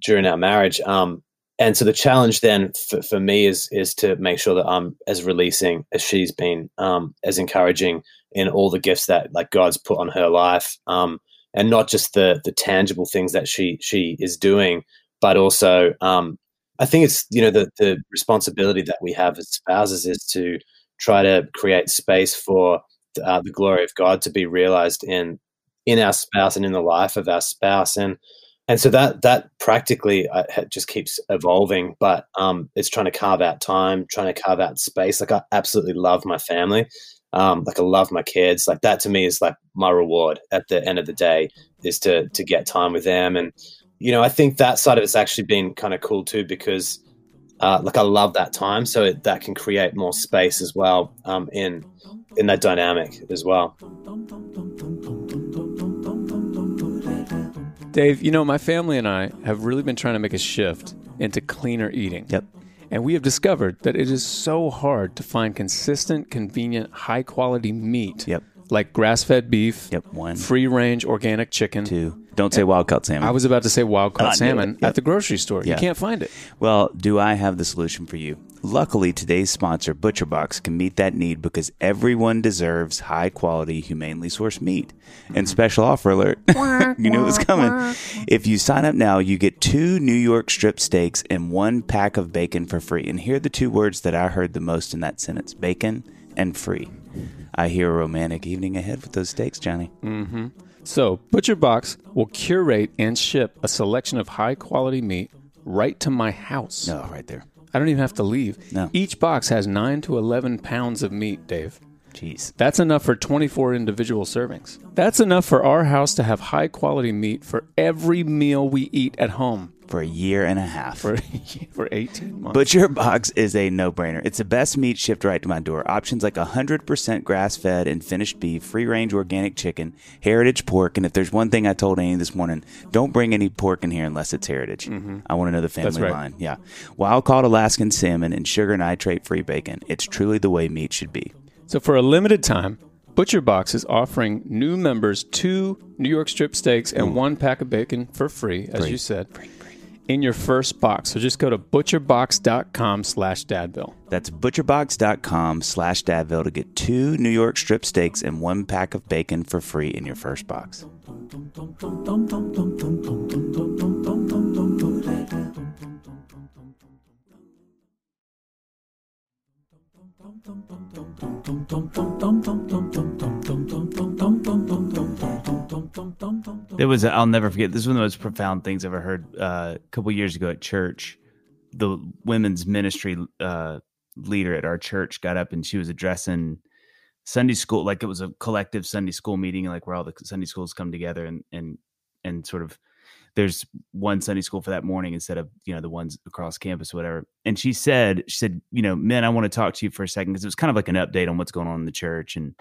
during our marriage. Um and so the challenge then for, for me is is to make sure that I'm as releasing as she's been, um, as encouraging in all the gifts that like God's put on her life, um, and not just the the tangible things that she she is doing, but also um, I think it's you know the the responsibility that we have as spouses is to try to create space for uh, the glory of God to be realized in in our spouse and in the life of our spouse. And and so that that practically uh, just keeps evolving but um, it's trying to carve out time trying to carve out space. Like i absolutely love my family. Um, like i love my kids. Like that to me is like my reward at the end of the day is to to get time with them. And you know i think that side of it's actually been kind of cool too because uh, like i love that time. So it, that can create more space as well um, in in that dynamic as well Dave, you know, my family and I have really been trying to make a shift into cleaner eating. Yep. And we have discovered that it is so hard to find consistent, convenient, high quality meat. Yep. Like grass fed beef. Yep. One. Free range organic chicken. Two. Don't say wild caught salmon. I was about to say wild caught ah, knew salmon. Yep. at the grocery store. Yeah. You can't find it. Well, do I have the solution for you? Luckily, today's sponsor, ButcherBox, can meet that need because everyone deserves high quality, humanely sourced meat. And mm-hmm. special offer alert, you knew it was coming. If you sign up now, you get two New York strip steaks and one pack of bacon for free. And here are the two words that I heard the most in that sentence bacon and free. I hear a romantic evening ahead with those steaks, Johnny. Mm-hmm. So, ButcherBox will curate and ship a selection of high quality meat right to my house. No, right there. I don't even have to leave. No. Each box has 9 to 11 pounds of meat, Dave. Jeez. That's enough for 24 individual servings. That's enough for our house to have high quality meat for every meal we eat at home For a year and a half. for, for 18 months. Butcher Box is a no brainer. It's the best meat shipped right to my door. Options like 100% grass fed and finished beef, free range organic chicken, heritage pork. And if there's one thing I told Annie this morning, don't bring any pork in here unless it's heritage. I want to know the family Mm-hmm. Right. line. Yeah. Wild caught Alaskan salmon and sugar nitrate free bacon. It's truly the way meat should be. So for a limited time, ButcherBox is offering new members two New York strip steaks and one pack of bacon for free, as Free. you said, in your first box. So just go to butcherbox.com slash dadville. That's butcherbox.com slash dadville to get two New York strip steaks and one pack of bacon for free in your first box. There was, I'll never forget, this is one of the most profound things I've ever heard uh, a couple years ago at church. The women's ministry uh, leader at our church got up and she was addressing Sunday school, like it was a collective Sunday school meeting, like where all the Sunday schools come together and, and, and sort of there's one Sunday school for that morning instead of, you know, the ones across campus, whatever. And she said, she said, you know, men, I want to talk to you for a second because it was kind of like an update on what's going on in the church and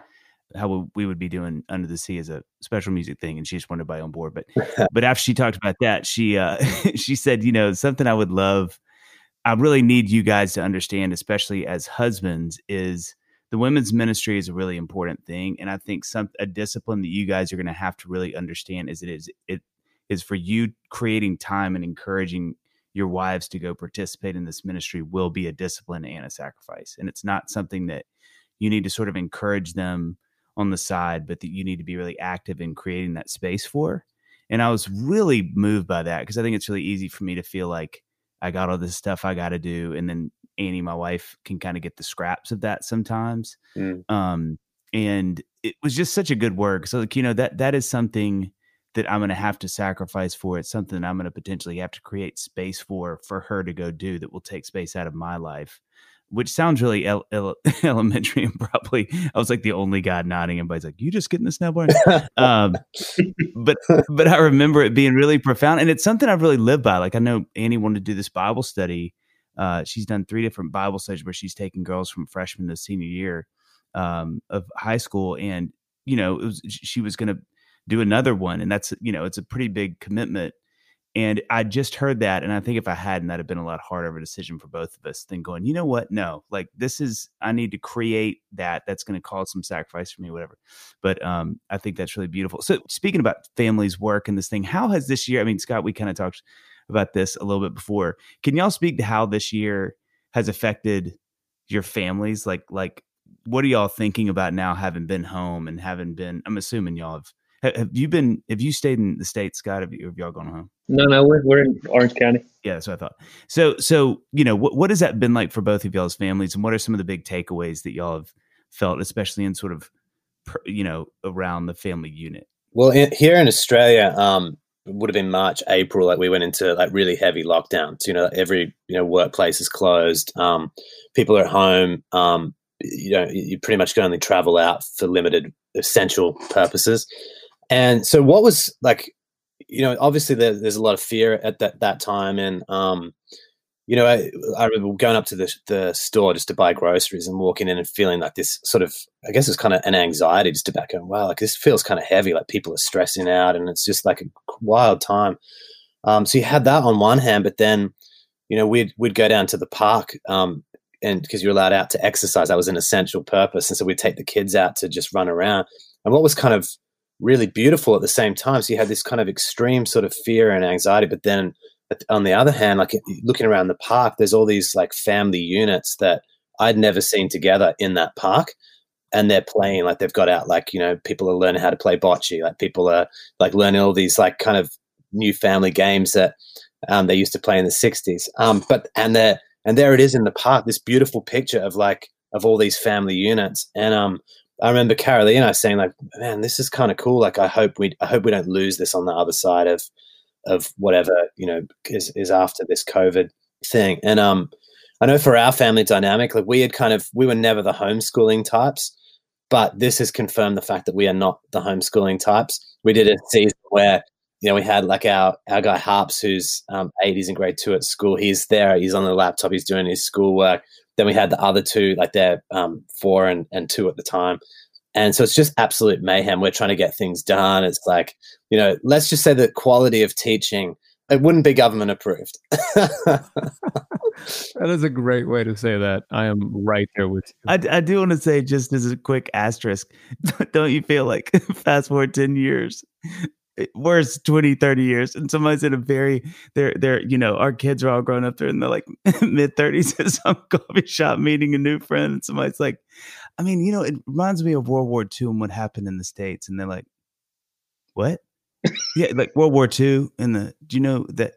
how we would be doing under the sea as a special music thing and she just wanted to buy on board but but after she talked about that she uh she said you know something i would love i really need you guys to understand especially as husbands is the women's ministry is a really important thing and i think some a discipline that you guys are going to have to really understand is it is it is for you creating time and encouraging your wives to go participate in this ministry will be a discipline and a sacrifice and it's not something that you need to sort of encourage them on the side, but that you need to be really active in creating that space for. And I was really moved by that because I think it's really easy for me to feel like I got all this stuff I got to do. And then Annie, my wife, can kind of get the scraps of that sometimes. Mm. Um, and it was just such a good work. So, like, you know, that that is something that I'm going to have to sacrifice for. It's something I'm going to potentially have to create space for, for her to go do that will take space out of my life which sounds really el- el- elementary and probably I was like the only guy nodding. And everybody's like, "You just getting this now, boy?" um, but but I remember it being really profound, and it's something I've really lived by. Like I know Annie wanted to do this Bible study. Uh, she's done three different Bible studies where she's taking girls from freshman to senior year um, of high school, and you know, it was she was going to do another one, and that's you know, it's a pretty big commitment. And I just heard that, and I think if I hadn't, that'd have been a lot harder of a decision for both of us than going, you know what? No, like this is I need to create that. That's going to cause some sacrifice for me, whatever. But um, I think that's really beautiful. So speaking about families, work, and this thing, how has this year? I mean, Scott, we kind of talked about this a little bit before. Can y'all speak to how this year has affected your families? Like, like what are y'all thinking about now, having been home and having been? I'm assuming y'all have. Ha- Have you been? Have you stayed in the states, Scott? Have, you, have y'all gone home? No, no, we're, we're in Orange County. Yeah, that's what I thought. So, so you know, what what has that been like for both of y'all's families, and what are some of the big takeaways that y'all have felt, especially in sort of, you know, around the family unit? Well, in, here in Australia, um, it would have been March, April. Like we went into like really heavy lockdowns. You know, every you know workplace is closed. Um, people are at home. Um, you know, you pretty much can only travel out for limited essential purposes. And so, what was like? You know, obviously there, there's a lot of fear at that that time, and um, you know, I, I remember going up to the, the store just to buy groceries and walking in and feeling like this sort of, I guess it's kind of an anxiety just about going, wow, like this feels kind of heavy, like people are stressing out and it's just like a wild time. Um, so you had that on one hand, but then, you know, we'd, we'd go down to the park um, and because you're allowed out to exercise, that was an essential purpose. And so we'd take the kids out to just run around. And what was kind of really beautiful at the same time, so you had this kind of extreme sort of fear and anxiety, but then on the other hand, like looking around the park, there's all these like family units that I'd never seen together in that park. And they're playing like they've got out like, you know, people are learning how to play bocce. Like people are like learning all these like kind of new family games that um, they used to play in the 60s. Um, but, and there, and there it is in the park, this beautiful picture of like, of all these family units. And um, I remember Carolina saying like, man, this is kind of cool. Like, I hope we, I hope we don't lose this on the other side of, of whatever you know is, is after this COVID thing. And um, I know for our family dynamic, like we had kind of we were never the homeschooling types, but this has confirmed the fact that we are not the homeschooling types. We did a season where you know we had like our our guy Harps, who's um, eight, he's in grade two at school. He's there, he's on the laptop, he's doing his schoolwork. Then we had the other two, like they're um, four and, and two at the time. And so it's just absolute mayhem. We're trying to get things done. It's like, you know, let's just say the quality of teaching, it wouldn't be government approved. that is a great way to say that. I am right there with you. I, I do want to say, just as a quick asterisk, don't you feel like fast forward 10 years, Eh, worse 20 30 years and somebody's in a very they're they're you know our kids are all grown up they're in the like mid 30s at some coffee shop meeting a new friend and somebody's like I mean, you know, it reminds me of World War II and what happened in the States. And they're like, what? yeah, like World War II and the, do you know that?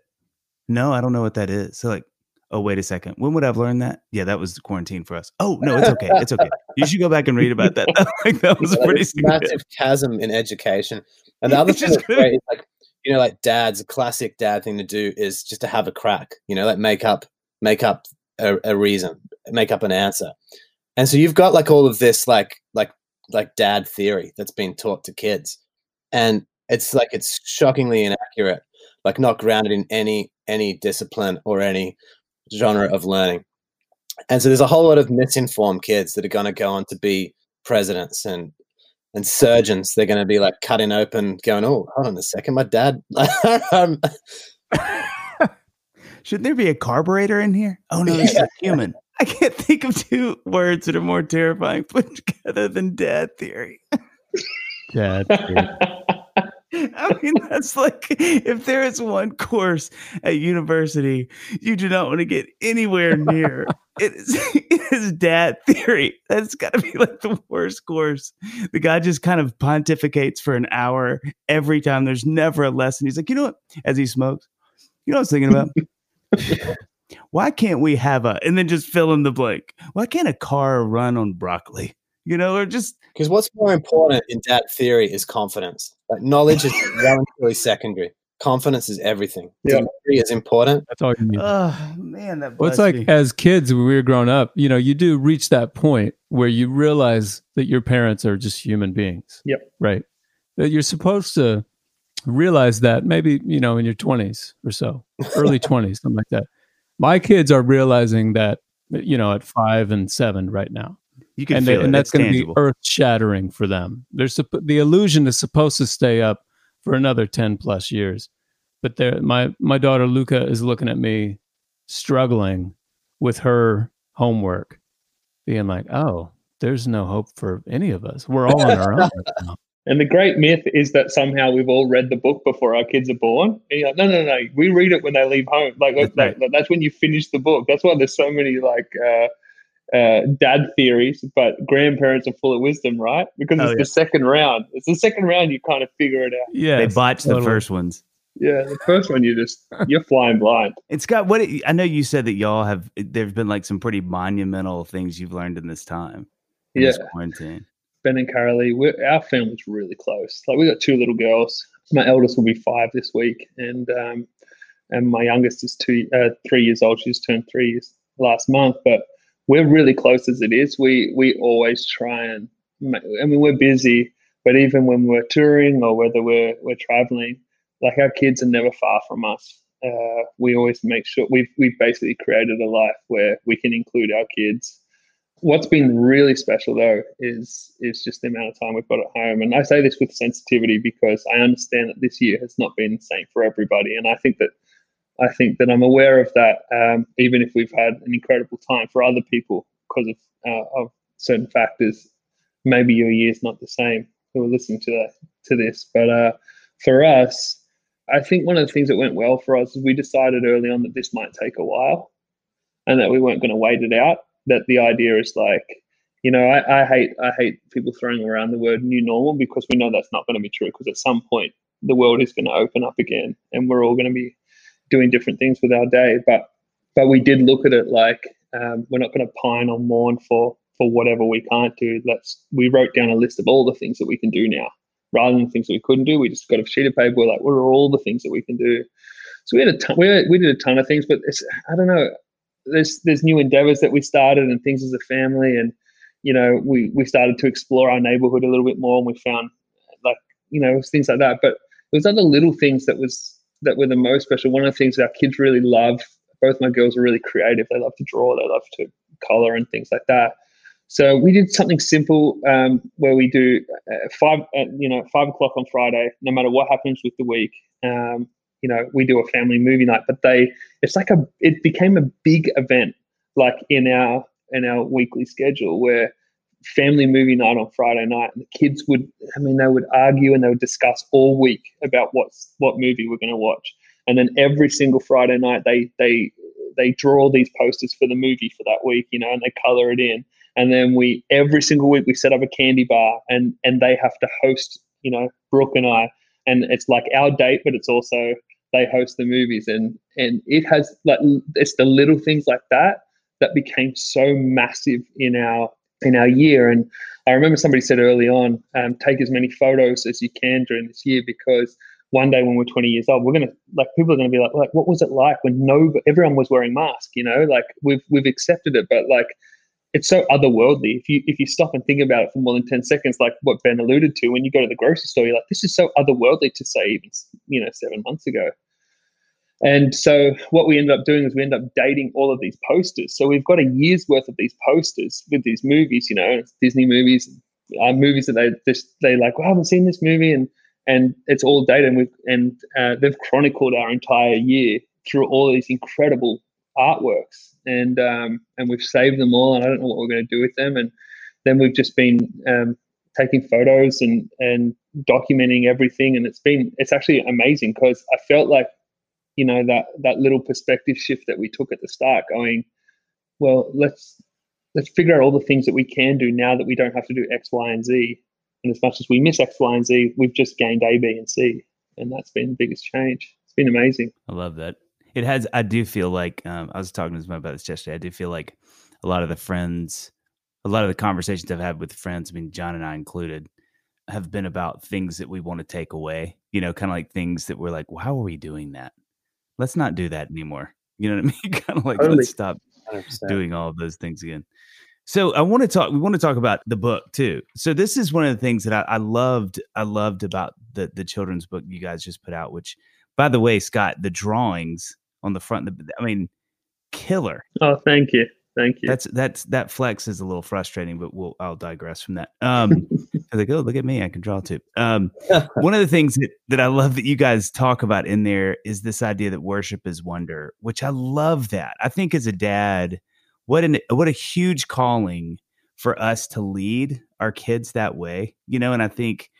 No, I don't know what that is. So, like, oh, wait a second. When would I've learned that? Yeah, that was quarantine for us. Oh, no, it's okay. It's okay. You should go back and read about that. like, that was yeah, pretty massive chasm in education. And the other thing that's great is like, you know, like dad's a classic dad thing to do is just to have a crack, you know, like make up, make up a, a reason, make up an answer. And so you've got like all of this like like like dad theory that's been taught to kids. And it's like it's shockingly inaccurate, like not grounded in any any discipline or any genre of learning. And so there's a whole lot of misinformed kids that are going to go on to be presidents and and surgeons. They're going to be like cutting open, going, "Oh, hold on a second, my dad." Um, Shouldn't there be a carburetor in here? Oh no, this yeah. is a human. I can't think of two words that are more terrifying put together than dad theory. dad theory. I mean, that's like if there is one course at university you do not want to get anywhere near, it is, it is dad theory. That's got to be like the worst course. The guy just kind of pontificates for an hour every time. There's never a lesson. He's like, you know what? As he smokes, you know what I was thinking about? why can't we have a and then just fill in the blank why can't a car run on broccoli you know or just because what's more important in that theory is confidence. Like knowledge is relatively secondary. Confidence is everything. Yeah. is important. That's all you need. Oh man that well, it's like me. as kids when we were growing up you know you do reach that point where you realize that your parents are just human beings. Yep. Right? That you're supposed to realize that maybe you know in your 20s or so early 20s something like that. My kids are realizing that you know at five and seven right now you can and, they, and that's going to be earth shattering for them there's the illusion is supposed to stay up for another 10 plus years but there my my daughter luca is looking at me struggling with her homework being like oh there's no hope for any of us we're all on our own right now. And the great myth is that somehow we've all read the book before our kids are born. And you're like, no, no, no, we read it when they leave home. Like, that's, right. that's when you finish the book. That's why there's so many like uh, uh, dad theories, but grandparents are full of wisdom, right? Because oh, it's yeah. the second round. It's the second round you kind of figure it out. Yeah, they botch totally. the first ones. Yeah, the first one you just you're flying blind. It's got what it, I know. You said that y'all have. There's been like some pretty monumental things you've learned in this time. In yeah, this quarantine Ben and Carolee, we're, our family's really close. Like we got two little girls. My eldest will be five this week, and um, and my youngest is two, uh, three years old. She's turned three years last month. But we're really close as it is. We we always try and. I mean, we're busy, but even when we're touring or whether we're we're traveling, like our kids are never far from us. Uh, we always make sure we've we've basically created a life where we can include our kids what's been really special though is is just the amount of time we've got at home and i say this with sensitivity because i understand that this year has not been the same for everybody and i think that i think that i'm aware of that um, even if we've had an incredible time for other people because of, uh, of certain factors maybe your year's not the same who are listening to that to this but uh, for us i think one of the things that went well for us is we decided early on that this might take a while and that we weren't going to wait it out that the idea is like, you know, I, I hate I hate people throwing around the word new normal because we know that's not going to be true. Because at some point the world is going to open up again, and we're all going to be doing different things with our day. But but we did look at it like um, we're not going to pine or mourn for for whatever we can't do. Let's we wrote down a list of all the things that we can do now, rather than things that we couldn't do. We just got a sheet of paper. We're like, what are all the things that we can do? So we had a ton. We, we did a ton of things, but I don't know there's there's new endeavors that we started and things as a family and you know we we started to explore our neighborhood a little bit more and we found like you know things like that but there was other little things that was that were the most special one of the things that our kids really love both my girls are really creative they love to draw they love to color and things like that so we did something simple um, where we do uh, five, uh, you know, five o'clock on Friday. No matter what happens with the week, um, you know, we do a family movie night, but they, it's like a, it became a big event, like in our, in our weekly schedule where family movie night on Friday night and the kids would, I mean, they would argue and they would discuss all week about what's, what movie we're going to watch. And then every single Friday night, they, they, they draw these posters for the movie for that week, you know, and they color it in. And then we, every single week, we set up a candy bar and, and they have to host, you know, Brooke and I and it's like our date, but it's also they host the movies and and it has like it's the little things like that that became so massive in our in our year and i remember somebody said early on um, take as many photos as you can during this year because one day when we're 20 years old we're gonna like people are gonna be like like what was it like when no everyone was wearing masks you know like we've we've accepted it but like it's so otherworldly. If you if you stop and think about it for more than ten seconds, like what Ben alluded to, when you go to the grocery store, you're like, this is so otherworldly to say even you know seven months ago. And so what we ended up doing is we ended up dating all of these posters. So we've got a year's worth of these posters with these movies, you know, Disney movies, uh, movies that they just they like, well, I haven't seen this movie, and and it's all dated, and we and uh, they've chronicled our entire year through all these incredible artworks and um, and we've saved them all, and I don't know what we're going to do with them. And then we've just been um, taking photos and and documenting everything, and it's been it's actually amazing because I felt like you know that that little perspective shift that we took at the start, going, well, let's let's figure out all the things that we can do now that we don't have to do X, Y, and Z. And as much as we miss X, Y, and Z, we've just gained A, B, and C, and that's been the biggest change. It's been amazing. I love that it has. I do feel like um, I was talking to someone about this yesterday. I do feel like a lot of the friends, a lot of the conversations I've had with friends, I mean Jon and I included, have been about things that we want to take away. You know, kind of like things that we're like, well, how are we doing that? Let's not do that anymore. You know what I mean? kind of like totally. let's stop 100%. doing all of those things again. So I want to talk. We want to talk about the book too. So this is one of the things that I, I loved. I loved about the the children's book you guys just put out, which by the way, Scott, the drawings on the front, The, I mean, killer. Oh, thank you. Thank you. That's that's that flex is a little frustrating, but we'll I'll digress from that. Um I was like, oh, look at me, I can draw too. Um one of the things that, that I love that you guys talk about in there is this idea that worship is wonder, which I love that. I think as a dad, what an what a huge calling for us to lead our kids that way. You know, and I think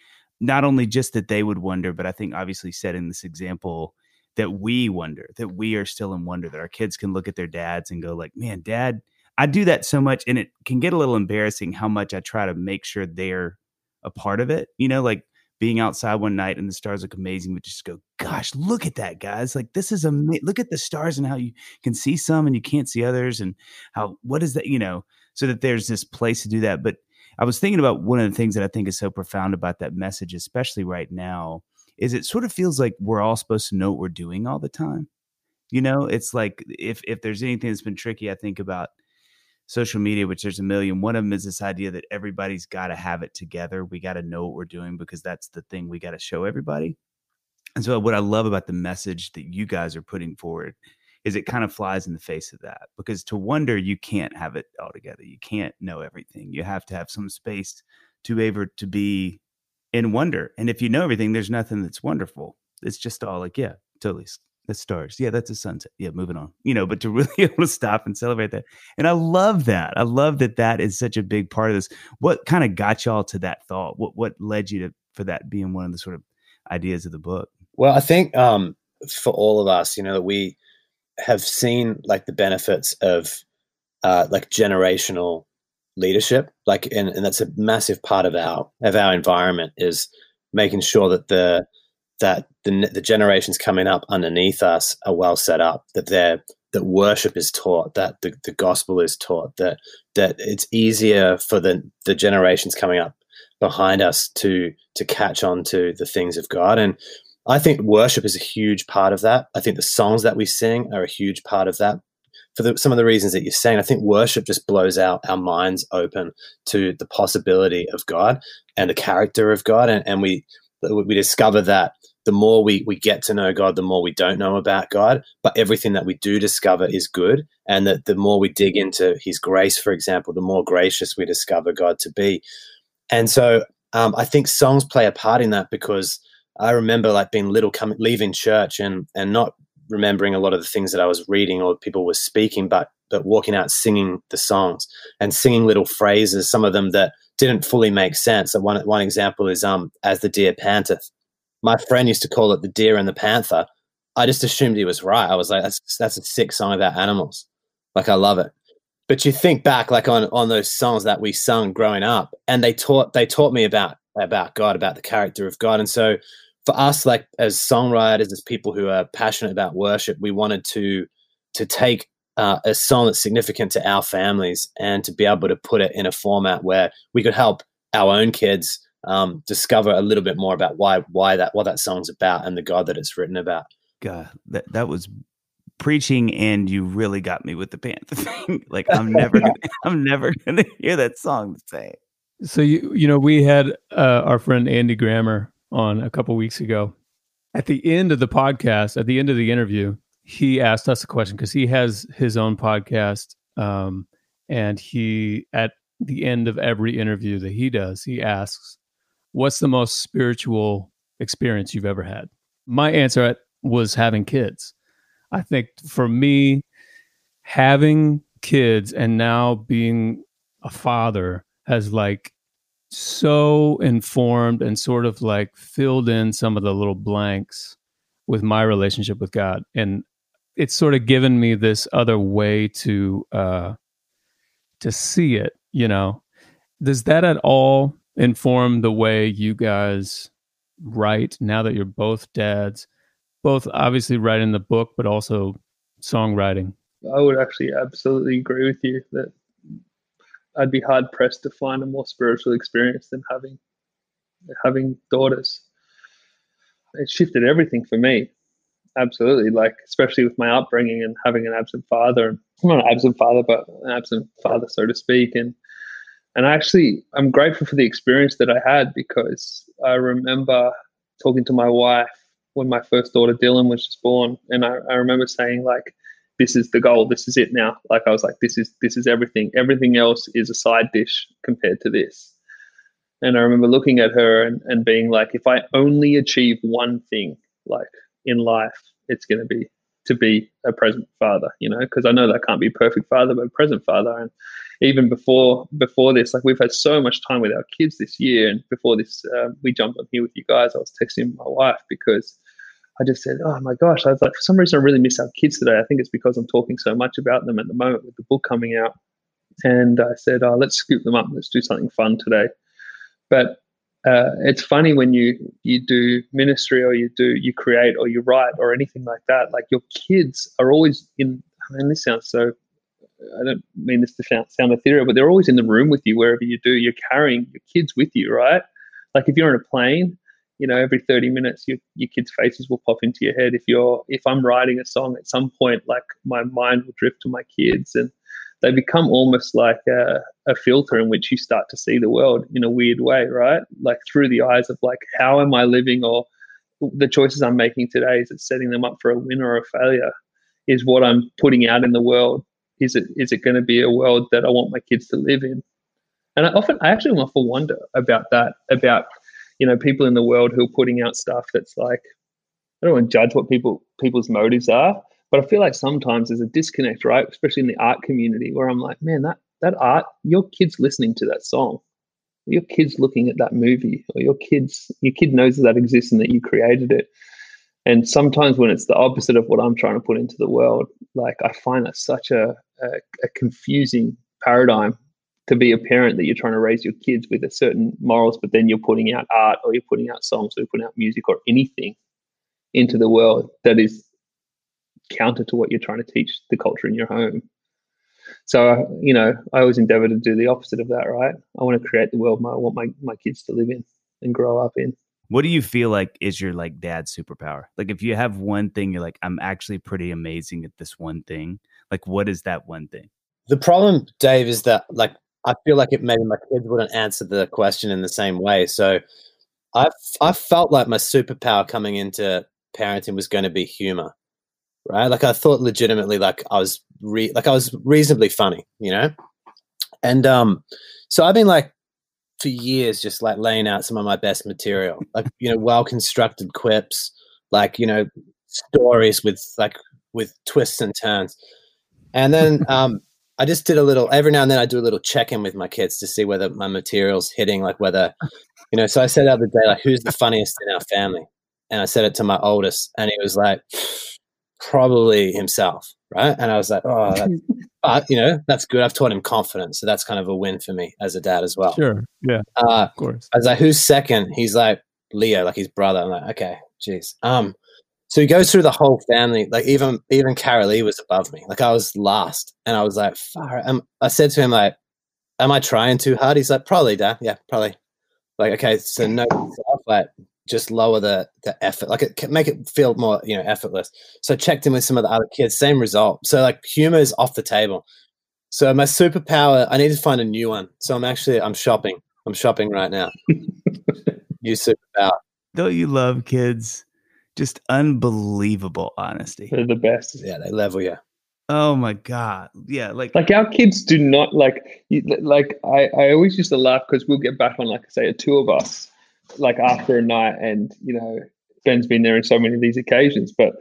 not only just that they would wonder, but I think obviously setting this example that we wonder, that we are still in wonder, that our kids can look at their dads and go like, man, dad, I do that so much. And it can get a little embarrassing how much I try to make sure they're a part of it. You know, like being outside one night and the stars look amazing, but just go, gosh, look at that, guys. Like this is amazing. Look at the stars and how you can see some and you can't see others and how, what is that, you know, so that there's this place to do that. But I was thinking about one of the things that I think is so profound about that message, especially right now, is it sort of feels like we're all supposed to know what we're doing all the time. You know, it's like if if there's anything that's been tricky, I think about social media, which there's a million. One of them is this idea that everybody's got to have it together. We got to know what we're doing because that's the thing we got to show everybody. And so, what I love about the message that you guys are putting forward is it kind of flies in the face of that because to wonder, you can't have it all together. You can't know everything. You have to have some space to be able to be in wonder. And if you know everything, there's nothing that's wonderful. It's just all like, yeah, totally the stars. Yeah, that's a sunset. Yeah, moving on. You know, but to really be able to stop and celebrate that. And I love that. I love that that is such a big part of this. What kind of got y'all to that thought? What what led you to for that being one of the sort of ideas of the book? Well, I think um, for all of us, you know, that we have seen like the benefits of uh, like generational leadership, like, and, and that's a massive part of our of our environment is making sure that the that the, the generations coming up underneath us are well set up, that they're that worship is taught, that the, the gospel is taught, that that it's easier for the the generations coming up behind us to to catch on to the things of God. And I think worship is a huge part of that. I think the songs that we sing are a huge part of that. For the, some of the reasons that you're saying, I think worship just blows out our minds open to the possibility of God and the character of God, and, and we we discover that the more we, we get to know God, the more we don't know about God. But everything that we do discover is good. And that the more we dig into His grace, for example, the more gracious we discover God to be. And so um, I think songs play a part in that because I remember like being little, coming, leaving church and, and not remembering a lot of the things that I was reading or people were speaking, but but walking out singing the songs and singing little phrases, some of them that didn't fully make sense. So one one example is um as the deer panteth my friend used to call it the deer and the panther. I just assumed he was right. I was like, that's that's a sick song about animals. Like I love it. But you think back like on on those songs that we sung growing up, and they taught they taught me about about God, about the character of God. And so for us, like as songwriters, as people who are passionate about worship, we wanted to to take uh, a song that's significant to our families and to be able to put it in a format where we could help our own kids um, discover a little bit more about why why that what that song's about and the God that it's written about. God, that that was preaching, and you really got me with the panther thing. like I'm never, gonna, I'm never gonna hear that song the same. So you you know we had uh, our friend Andy Grammer on a couple weeks ago. At the end of the podcast, at the end of the interview, he asked us a question because he has his own podcast, um, and he at the end of every interview that he does, he asks, what's the most spiritual experience you've ever had? My answer was having kids. I think for me, having kids and now being a father has like so informed and sort of like filled in some of the little blanks with my relationship with God. And it's sort of given me this other way to uh to see it, you know. Does that at all inform the way you guys write now that you're both dads, both obviously writing the book, but also songwriting? I would actually absolutely agree with you that I'd be hard pressed to find a more spiritual experience than having having daughters. It shifted everything for me. Absolutely, like especially with my upbringing and having an absent father. I'm not an absent father, but an absent father, so to speak, and and actually, I'm grateful for the experience that I had because I remember talking to my wife when my first daughter Dylan was just born, and I, I remember saying like, "This is the goal. This is it now." Like I was like, "This is this is everything. Everything else is a side dish compared to this." And I remember looking at her and, and being like, "If I only achieve one thing, like in life, it's going to be to be a present father, you know, because I know that I can't be perfect father, but a present father. And even before before this, like we've had so much time with our kids this year, and before this, uh, we jumped on here with you guys. I was texting my wife because I just said, "Oh my gosh!" I was like, for some reason, I really miss our kids today. I think it's because I'm talking so much about them at the moment with the book coming out. And I said, "Oh, let's scoop them up. Let's do something fun today." But uh, it's funny when you you do ministry or you do you create or you write or anything like that. Like your kids are always in. I mean, this sounds so I don't mean this to sound, sound ethereal, but they're always in the room with you wherever you do. You're carrying your kids with you, right? Like if you're on a plane, you know, every 30 minutes, your, your kids' faces will pop into your head. If you're, if I'm writing a song at some point, like my mind will drift to my kids and they become almost like a, a filter in which you start to see the world in a weird way, right? Like through the eyes of like, how am I living or the choices I'm making today, is it setting them up for a win or a failure? Is what I'm putting out in the world, is it is it going to be a world that I want my kids to live in? And I often, I actually often wonder about that, about you know people in the world who are putting out stuff that's like I don't want to judge what people people's motives are, but I feel like sometimes there's a disconnect, right? Especially in the art community, where I'm like, man, that that art, your kid's listening to that song, your kid's looking at that movie, or your kids, your kid knows that that exists and that you created it. And sometimes when it's the opposite of what I'm trying to put into the world, like I find that such a, a, a confusing paradigm to be a parent that you're trying to raise your kids with a certain morals, but then you're putting out art or you're putting out songs or you're putting out music or anything into the world that is counter to what you're trying to teach the culture in your home. So, you know, I always endeavor to do the opposite of that, right? I want to create the world I want my, my kids to live in and grow up in. What do you feel like is your like dad's superpower? Like if you have one thing, you're like, I'm actually pretty amazing at this one thing. Like, what is that one thing? The problem, Dave, is that like I feel like it maybe my kids wouldn't answer the question in the same way. So I I felt like my superpower coming into parenting was going to be humor, right? Like I thought legitimately like I was re- like I was reasonably funny, you know, and um, so I've been like for years just like laying out some of my best material, like you know, well constructed quips, like you know, stories with like with twists and turns, and then um I just did a little every now and then I do a little check in with my kids to see whether my material's hitting, like whether you know. So I said the other day, like, who's the funniest in our family? And I said it to my oldest, and he was like, probably himself, right? And I was like, oh, that's, but you know, that's good. I've taught him confidence, so that's kind of a win for me as a dad as well. Sure, yeah, Uh, of course. I was like, who's second? He's like Leo, like his brother. I'm like, okay, jeez. Um, so he goes through the whole family. Like even even Carolee was above me. Like I was last, and I was like, far. Um, I said to him like, "Am I trying too hard?" He's like, "Probably, Dad. Yeah, probably." Like, okay, so no, like just lower the the effort, like it make it feel more you know effortless. So I checked in with some of the other kids, same result. So like humor is off the table. So my superpower, I need to find a new one. So I'm actually I'm shopping. I'm shopping right now. new superpower. Don't you love kids? Just unbelievable honesty. They're the best. Yeah, they level you. Oh my god. Yeah, like Like our kids do not like like I, I always used to laugh because we'll get back on like I say a two of us like after a night and you know Ben's been there in so many of these occasions but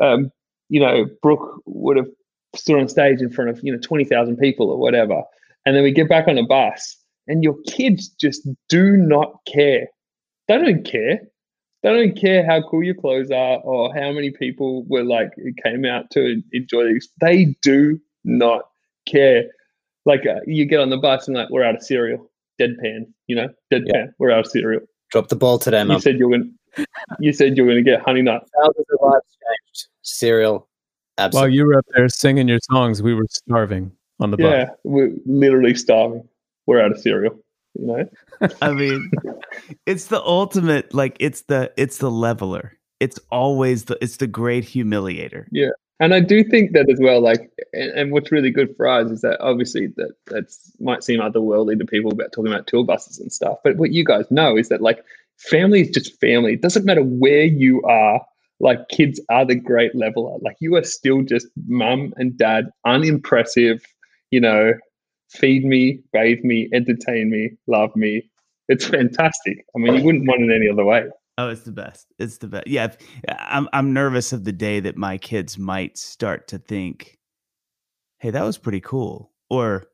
um you know Brooke would have stood on stage in front of you know 20,000 people or whatever and then we get back on a bus and your kids just do not care they don't care they don't care how cool your clothes are or how many people were like came out to enjoy these they do not care like uh, you get on the bus and like we're out of cereal deadpan you know deadpan Yeah. we're out of cereal Drop the ball today, you said you're going to you said you're going to get honey nut Thousands of lives changed. Cereal, While absolutely. you were up there singing your songs, we were starving on the bus. yeah we're literally starving we're out of cereal you know I mean, it's the ultimate like it's the it's the leveler. It's always the it's the great humiliator. Yeah. And I do think that as well, like, and, and what's really good for us is that obviously that that's might seem otherworldly to people about talking about tour buses and stuff. But what you guys know is that like family is just family. It doesn't matter where you are. Like kids are the great leveler. Like you are still just mum and dad, unimpressive. You know, feed me, bathe me, entertain me, love me. It's fantastic. I mean, you wouldn't want it any other way. Oh, it's the best. It's the best. Yeah, I'm I'm nervous of the day that my kids might start to think, "Hey, that was pretty cool," or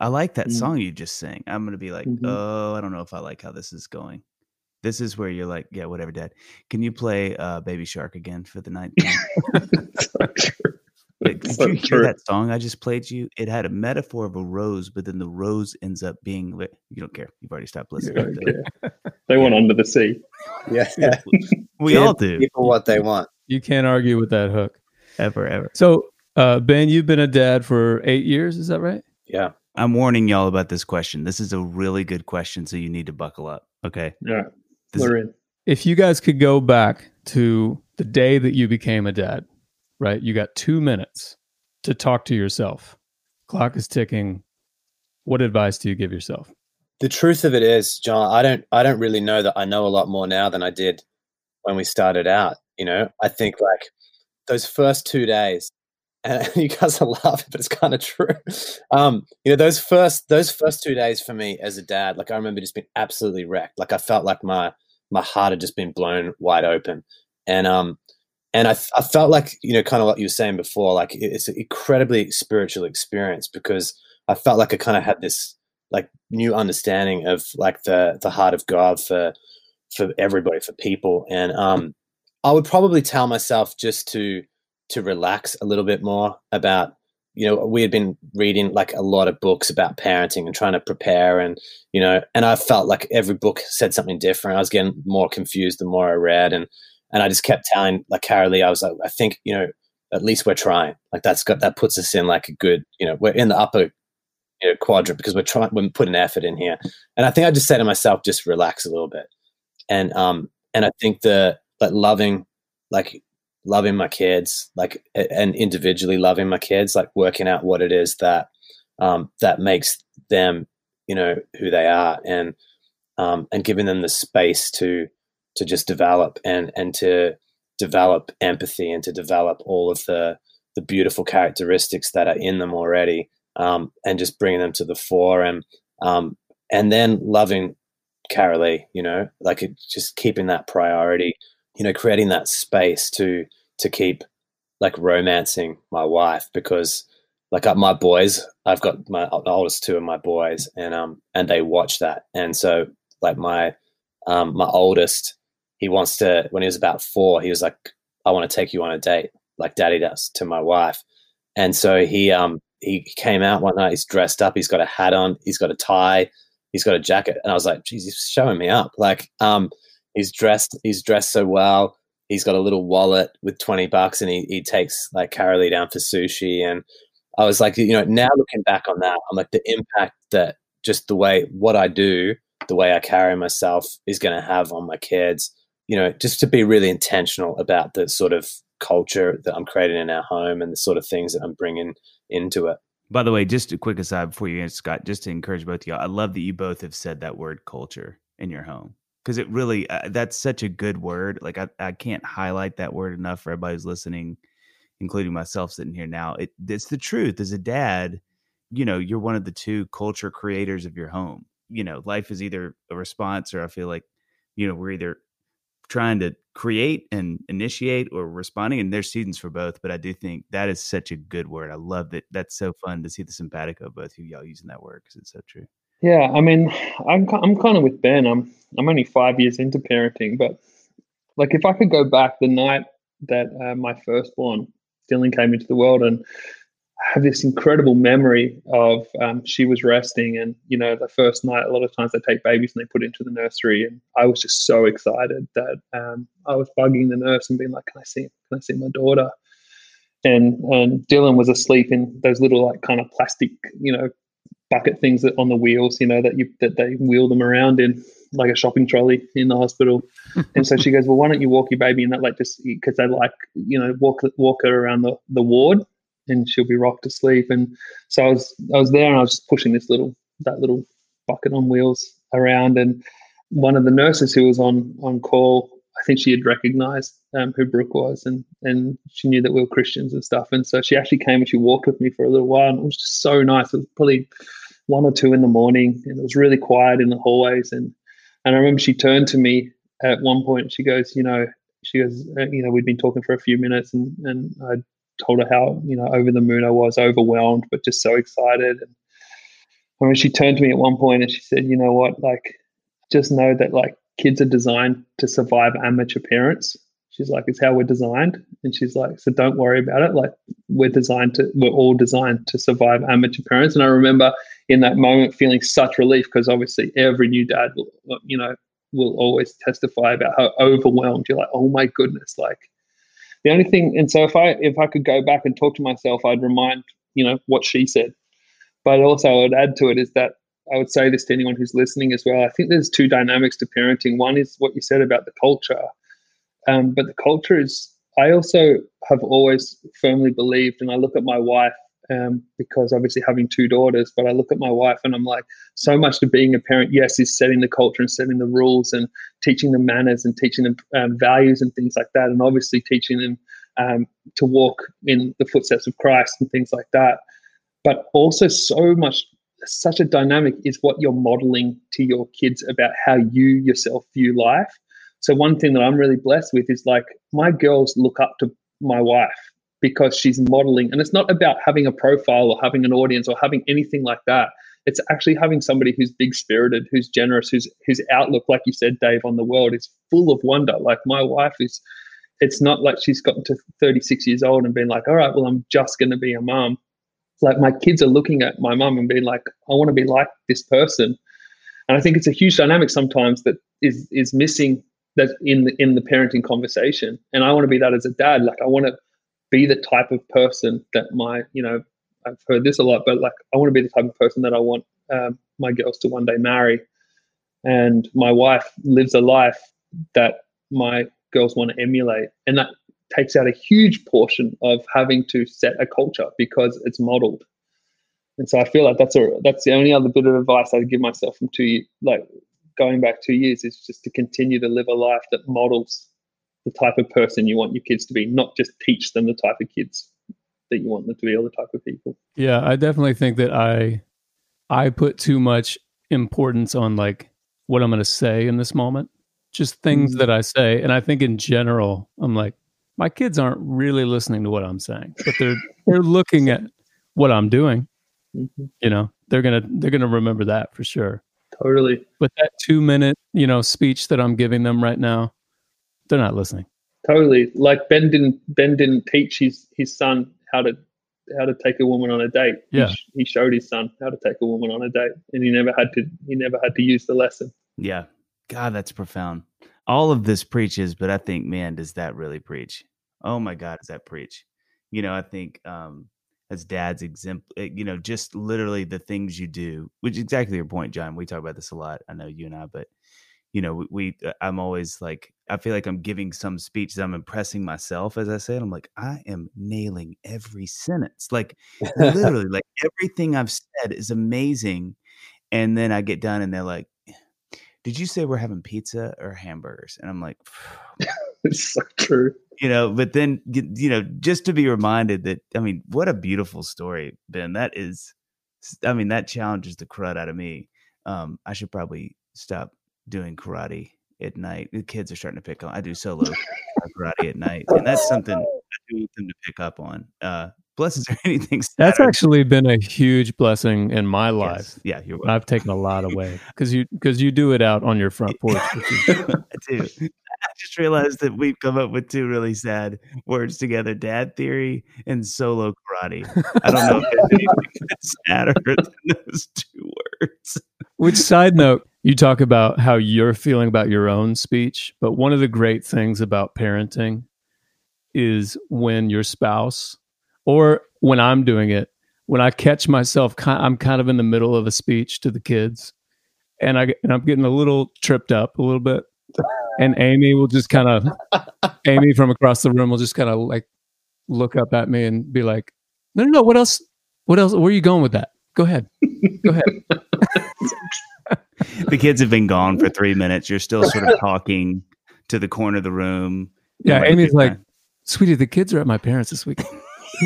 "I like that Mm. song you just sang." I'm gonna be like, Mhm. "Oh, I don't know if I like how this is going." This is where you're like, "Yeah, whatever, Dad. Can you play uh, Baby Shark again for the ninth time?" So true. Like, Did So you hear true. that song I just played you? It had a metaphor of a rose, but then the rose ends up being. li- You don't care. You've already stopped listening. don't. They want under the sea. yeah. We Give all do. People what they want. You can't argue with that hook. Ever, ever. So Uh, ben, you've been a dad for eight years. Is that right? Yeah. I'm warning y'all about this question. This is a really good question, so you need to buckle up. Okay. Yeah, This- we're in. If you guys could go back to the day that you became a dad, right? You got two minutes to talk to yourself. Clock is ticking. What advice do you give yourself? The truth of it is, Jon, I don't I don't really know that I know a lot more now than I did when we started out. You know, I think like those first two days, and you guys are laughing, but it's kind of true. Um, you know, those first those first two days for me as a dad, like I remember just being absolutely wrecked. Like I felt like my my heart had just been blown wide open, and um, and I I felt like you know, kind of what you were saying before, like it's an incredibly spiritual experience because I felt like I kind of had this like new understanding of like the the heart of God for for everybody for people. And um I would probably tell myself just to to relax a little bit more about you know we had been reading like a lot of books about parenting and trying to prepare and you know and I felt like every book said something different. I was getting more confused the more I read and and I just kept telling like Carolee I was like I think you know at least we're trying. Like that's got that puts us in like a good you know we're in the upper you know, quadrant because we're trying we're putting effort in here. And i think i just said to myself just relax a little bit. And um and i think the like loving like loving my kids like and individually loving my kids like working out what it is that um that makes them you know who they are and um and giving them the space to to just develop and and to develop empathy and to develop all of the the beautiful characteristics that are in them already um, and just bringing them to the fore and um, and then loving Carolee, you know, like it, just keeping that priority, you know, creating that space to to keep like romancing my wife because like uh, my boys, I've got my the oldest two of my boys, and um and they watch that, and so like my um my oldest, he wants to when he was about four, he was like, I want to take you on a date, like daddy does to my wife, and so he um he came out one night. He's dressed up. He's got a hat on. He's got a tie. He's got a jacket. And I was like, geez, he's showing me up. Like, um, he's dressed. He's dressed so well. He's got a little wallet with twenty bucks, and he he takes like Carolee down for sushi. And I was like, you know, now looking back on that, I'm like the impact that just the way what I do, the way I carry myself, is going to have on my kids. You know, just to be really intentional about the sort of culture that I'm creating in our home and the sort of things that I'm bringing into it. By the way, just a quick aside before you answer, Scott, just to encourage both of y'all, I love that you both have said that word culture in your home because it really, uh, that's such a good word. Like, I, I can't highlight that word enough for everybody who's listening, including myself sitting here now. It, it's the truth. As a dad, you know, you're one of the two culture creators of your home. You know, life is either a response or I feel like, you know, we're either trying to create and initiate or responding and there's seasons for both but i do think that is such a good word i love that that's so fun to see the simpatico of both of y'all using that word because it's so true Yeah, I mean, I'm I'm kind of with Ben. I'm I'm only five years into parenting, but like if I could go back the night that uh, my firstborn Dylan came into the world, and have this incredible memory of um, she was resting, and you know the first night. A lot of times they take babies and they put it into the nursery, and I was just so excited that um, I was bugging the nurse and being like, "Can I see? Can I see my daughter?" And and Dylan was asleep in those little like kind of plastic, you know, bucket things that on the wheels, you know, that you that they wheel them around in like a shopping trolley in the hospital. and so she goes, "Well, why don't you walk your baby in that like just because they like you know walk walk her around the the ward, and she'll be rocked to sleep." And so I was I was there and I was just pushing this little that little bucket on wheels around, and one of the nurses who was on on call. I think she had recognized um, who Brooke was, and and she knew that we were Christians and stuff. And so she actually came and she walked with me for a little while, and it was just so nice. It was probably one or two in the morning, and it was really quiet in the hallways. And and I remember she turned to me at one point. She goes, you know, she goes, uh, you know, we'd been talking for a few minutes, and and I told her how you know over the moon I was, overwhelmed, but just so excited. And I mean, she turned to me at one point and she said, you know what, like, just know that like kids are designed to survive amateur parents. She's like, it's how we're designed. And she's like, so don't worry about it. Like, we're designed to, we're all designed to survive amateur parents. And I remember in that moment feeling such relief because obviously every new dad will, you know, will always testify about how overwhelmed you're like, oh my goodness, like, the only thing, and so if I if I could go back and talk to myself, I'd remind you know what she said. But also, I would add to it is that I would say this to anyone who's listening as well. I think there's two dynamics to parenting. One is what you said about the culture, um, but the culture is. I also have always firmly believed, and I look at my wife um, because obviously having two daughters, but I look at my wife and I'm like, so much to being a parent, yes, is setting the culture and setting the rules and teaching them manners and teaching them um, values and things like that, and obviously teaching them um, to walk in the footsteps of Christ and things like that. But also, so much, such a dynamic is what you're modeling to your kids about how you yourself view life. So, one thing that I'm really blessed with is like my girls look up to my wife because she's modeling. And it's not about having a profile or having an audience or having anything like that. It's actually having somebody who's big spirited, who's generous, whose whose outlook, like you said, Dave, on the world is full of wonder. Like my wife is, it's not like she's gotten to 36 years old and been like, all right, well, I'm just going to be a mom. Like my kids are looking at my mom and being like, I want to be like this person. And I think it's a huge dynamic sometimes that is is missing that in the in the parenting conversation. And I want to be that as a dad. Like I want to be the type of person that my, you know, I've heard this a lot, but like I want to be the type of person that I want um, my girls to one day marry. And my wife lives a life that my girls want to emulate. And that takes out a huge portion of having to set a culture because it's modeled. And so I feel like that's a that's the only other bit of advice I'd give myself from two like going back two years is just to continue to live a life that models the type of person you want your kids to be, not just teach them the type of kids that you want them to be or the type of people. Yeah, I definitely think that I I put too much importance on like what I'm going to say in this moment, just things mm-hmm. that I say, and I think in general, I'm like my kids aren't really listening to what I'm saying, but they're they're looking at what I'm doing. Mm-hmm. You know, they're gonna they're gonna remember that for sure. Totally. But that two minute, you know, speech that I'm giving them right now, they're not listening. Totally. Like Ben didn't Ben didn't teach his his son how to how to take a woman on a date. Yeah. He, he showed his son how to take a woman on a date, and he never had to he never had to use the lesson. Yeah. God, that's profound. All of this preaches, but I think, man, does that really preach? Oh my God, does that preach? You know, I think um, as dad's exempt, eh, you know, just literally the things you do, which is exactly your point, Jon. We talk about this a lot. I know you and I, but you know, we, uh, I'm always like, I feel like I'm giving some speech that I'm impressing myself as I say it. I'm like, I am nailing every sentence. Like literally, like everything I've said is amazing. And then I get done and they're like, Did you say we're having pizza or hamburgers? And I'm like, It's so true. You know, but then you know, just to be reminded that I mean, what a beautiful story, Ben. That is I mean, that challenges the crud out of me. Um, I should probably stop doing karate at night. The kids are starting to pick on. I do solo karate at night, and that's something I do want them to pick up on. Uh, bless is anything? Saturday? That's actually been a huge blessing in my life. Yes. Yeah. I've taken a lot away because you because you do it out on your front porch. I do. I just realized that we've come up with two really sad words together: dad theory and solo karate. I don't know if there's anything sadder than those two words. Which side note, you talk about how you're feeling about your own speech, but one of the great things about parenting is when your spouse or when I'm doing it, when I catch myself, I'm kind of in the middle of a speech to the kids, and I and I'm getting a little tripped up a little bit, and Amy will just kind of, Amy from across the room will just kind of like look up at me and be like, "No, no, no, what else? What else? Where are you going with that? Go ahead, go ahead." the kids have been gone for three minutes. You're still sort of talking to the corner of the room. Yeah, Amy's like, time. "Sweetie, the kids are at my parents this week."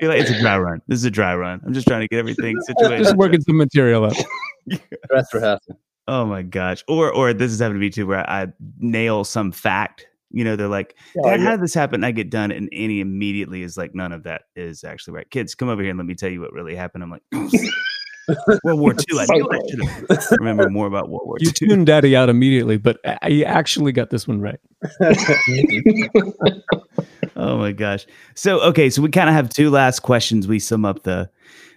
You're like, it's a dry run. This is a dry run. I'm just trying to get everything situated. Just working some material up. That's rehearsal. Oh my gosh. Or or this is happening to me too, where I nail some fact. You know, they're like, oh, yeah. how did this happen? I get done, and Annie immediately is like, none of that is actually right. Kids, come over here and let me tell you what really happened. I'm like, World War II. I knew I should remember more about World War you II. You tuned Daddy out immediately, but I actually got this one right. oh my gosh! So okay, so we kind of have two last questions. We sum up the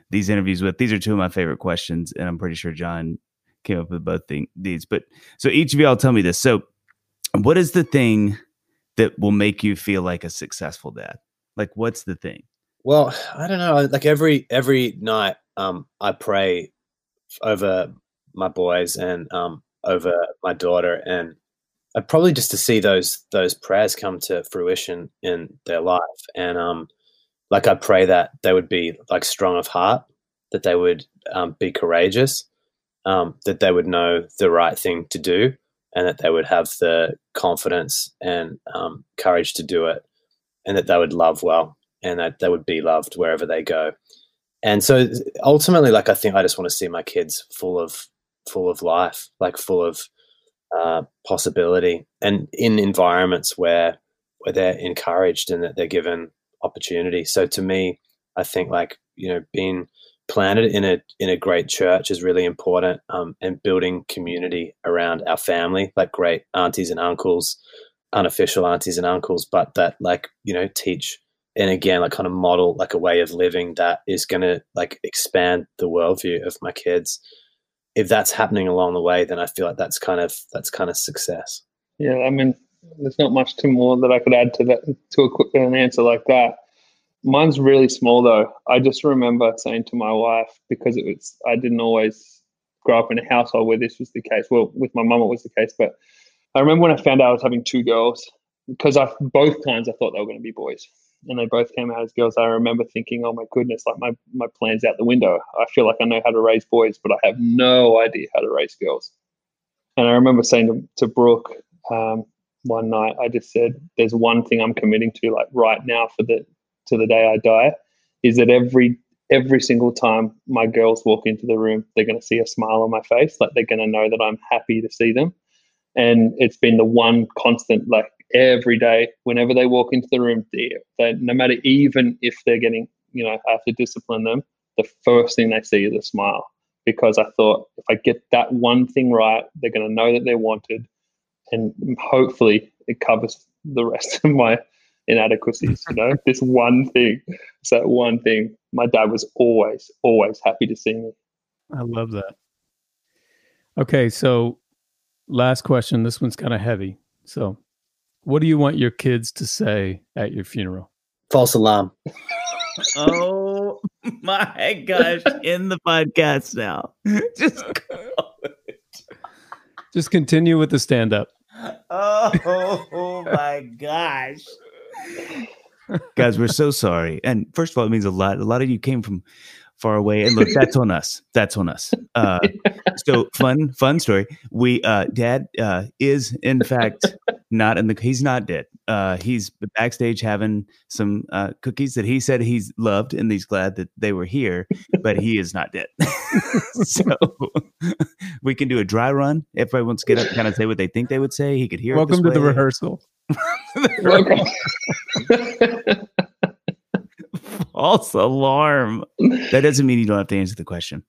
these interviews with. These are two of my favorite questions, and I'm pretty sure Jon came up with both thing, these. But so each of y'all tell me this. So what is the thing that will make you feel like a successful dad? Like, what's the thing? Well, I don't know. Like every every night, um, I pray over my boys and um, over my daughter, and I probably just to see those those prayers come to fruition in their life, and um, like I pray that they would be like strong of heart, that they would um, be courageous, um, that they would know the right thing to do, and that they would have the confidence and um, courage to do it, and that they would love well, and that they would be loved wherever they go. And so ultimately, like I think I just want to see my kids full of full of life, like full of uh, possibility, and in environments where where they're encouraged and that they're given opportunity. So to me, I think like you know being planted in a in a great church is really important um, and building community around our family like great aunties and uncles unofficial aunties and uncles but that like you know teach and again like kind of model like a way of living that is going to like expand the worldview of my kids if that's happening along the way then i feel like that's kind of that's kind of success yeah i mean there's not much to more that i could add to that to a quick an answer like that Mine's really small though. I just remember saying to my wife because it was I didn't always grow up in a household where this was the case. Well, with my mum it was the case, but I remember when I found out I was having two girls because I both times I thought they were going to be boys, and they both came out as girls. I remember thinking, "Oh my goodness, like my my plans out the window." I feel like I know how to raise boys, but I have no idea how to raise girls. And I remember saying to, to Brooke um, one night, I just said, "There's one thing I'm committing to, like right now for the to the day I die is that every every single time my girls walk into the room, they're going to see a smile on my face. Like they're going to know that I'm happy to see them. And it's been the one constant, like every day, whenever they walk into the room, they, they, no matter even if they're getting, you know, I have to discipline them, the first thing they see is a smile. Because I thought if I get that one thing right, they're going to know that they're wanted. And hopefully it covers the rest of my inadequacies. You know, this one thing. It's that one thing. My dad was always, always happy to see me. I love that. Okay, so last question. This one's kind of heavy. So, what do you want your kids to say at your funeral? False alarm. oh my gosh! In the podcast now. Just just continue with the stand up. Oh, oh my gosh. Guys, we're so sorry. And first of all, it means a lot. A lot of you came from far away. And look, that's on us. That's on us. Uh, so fun, fun story. We, uh, dad, uh, is in fact not in the, he's not dead. Uh, he's backstage having some, uh, cookies that he said he's loved and he's glad that they were here, but he is not dead. so we can do a dry run. If everybody wants to get up, kind of say what they think they would say. He could hear. Welcome to way. the rehearsal. Welcome. false alarm. That doesn't mean you don't have to answer the question.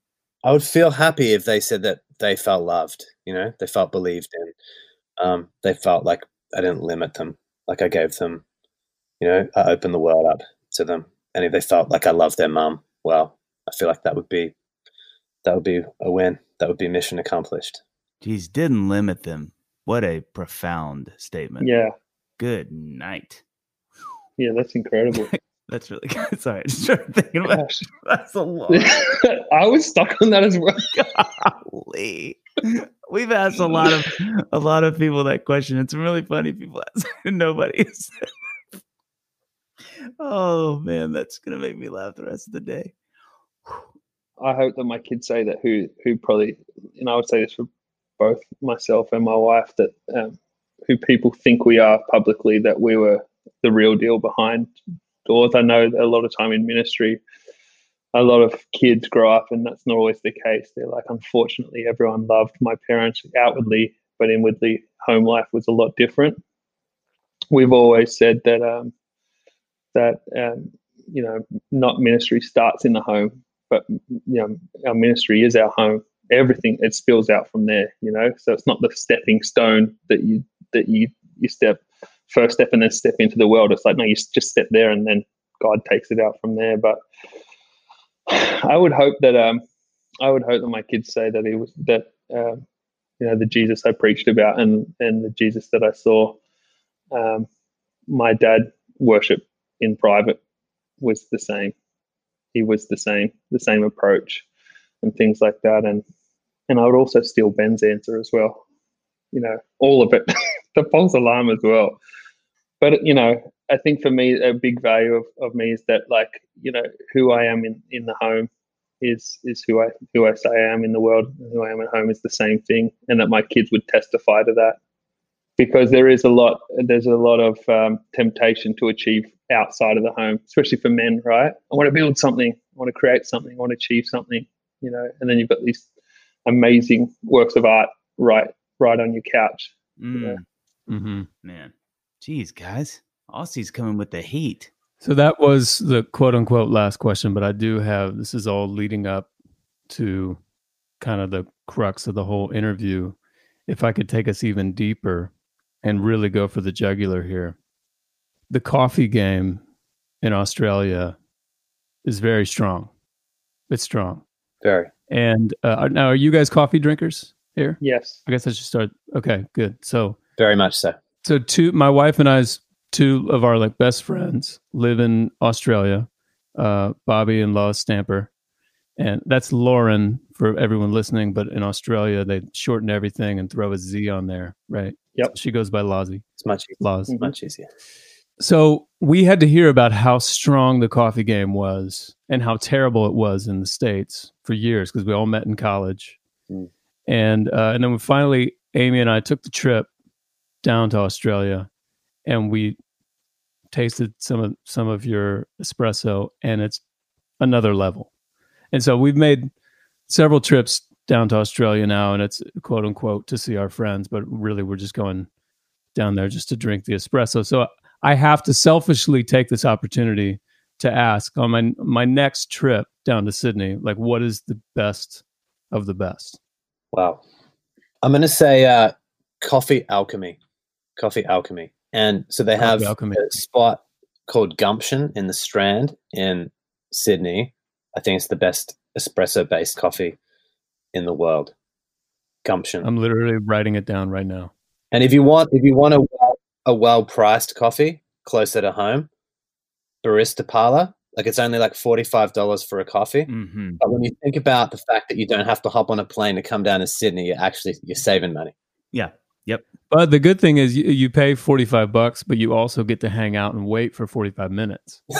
I would feel happy if they said that they felt loved, you know, they felt believed in. Um, they felt like I didn't limit them, like I gave them, you know, I opened the world up to them. And if they felt like I loved their mum, well, I feel like that would be that would be a win. That would be mission accomplished. Geez, didn't limit them. What a profound statement. Yeah. Good night. Yeah, that's incredible. That's really good. Sorry, I just started thinking about Gosh. that's a lot. I was stuck on that as well. Golly. We've asked a lot of a lot of people that question. It's really funny. People ask, nobody. Oh man, that's gonna make me laugh the rest of the day. I hope that my kids say that who who probably and I would say this for both myself and my wife that um, who people think we are publicly that we were the real deal behind doors. I know a lot of time in ministry, a lot of kids grow up and that's not always the case. They're like, unfortunately, everyone loved my parents outwardly, but inwardly, home life was a lot different. We've always said that um, that um, you know, not ministry starts in the home, but you know, our ministry is our home. Everything it spills out from there, you know. So it's not the stepping stone that you that you you step first step and then step into the world. It's like no, you just step there and then God takes it out from there. But I would hope that um, I would hope that my kids say that he was that um, you know the Jesus I preached about and and the Jesus that I saw. Um, my dad worship in private was the same. He was the same, the same approach, and things like that. And and I would also steal Ben's answer as well. You know, all of it, the false alarm as well. But you know, I think for me, a big value of, of me is that like you know who I am in in the home is is who I who I say I am in the world. Who I am at home is the same thing, and that my kids would testify to that because there is a lot there's a lot of um, temptation to achieve outside of the home, especially for men. Right? I want to build something. I want to create something. I want to achieve something. You know, and then you've got these amazing works of art right right on your couch. Mm. You know? Mm-hmm. Man, jeez, guys, Aussie's coming with the heat. So that was the quote unquote last question, but I do have this is all leading up to kind of the crux of the whole interview. If I could take us even deeper and really go for the jugular here, the coffee game in Australia is very strong. It's strong. Very. And uh, now, are you guys coffee drinkers here? Yes. I guess I should start. Okay, good. So, Very much so. so two, my wife and I's two of our like best friends live in Australia. Uh, Bobby and Lois Stamper, and that's Lauren for everyone listening. But in Australia, they shorten everything and throw a Z on there, right? Yep. She goes by Lozzie. It's much easier. Loz. Mhm. Much easier. So we had to hear about how strong the coffee game was and how terrible it was in the states for years because we all met in college, Mm. and uh, and then we finally Amy and I took the trip down to Australia, and we tasted some of some of your espresso, and it's another level. And so we've made several trips down to Australia now, and it's quote unquote to see our friends, but really we're just going down there just to drink the espresso. So I have to selfishly take this opportunity to ask on my my next trip down to Sydney, like what is the best of the best? Wow. I'm going to say uh, Coffee Alchemy. Coffee Alchemy. And so they have a spot called Gumption in the Strand in Sydney. I think it's the best espresso based coffee in the world. Gumption. I'm literally writing it down right now. and if you want if you want a well, a well priced coffee closer to home, Barista Parlor, like it's only like $45 for a coffee. Mm-hmm. But when you think about the fact that you don't have to hop on a plane to come down to Sydney, you're actually you're saving money. Yeah. But the good thing is you, you pay 45 bucks, but you also get to hang out and wait for 45 minutes.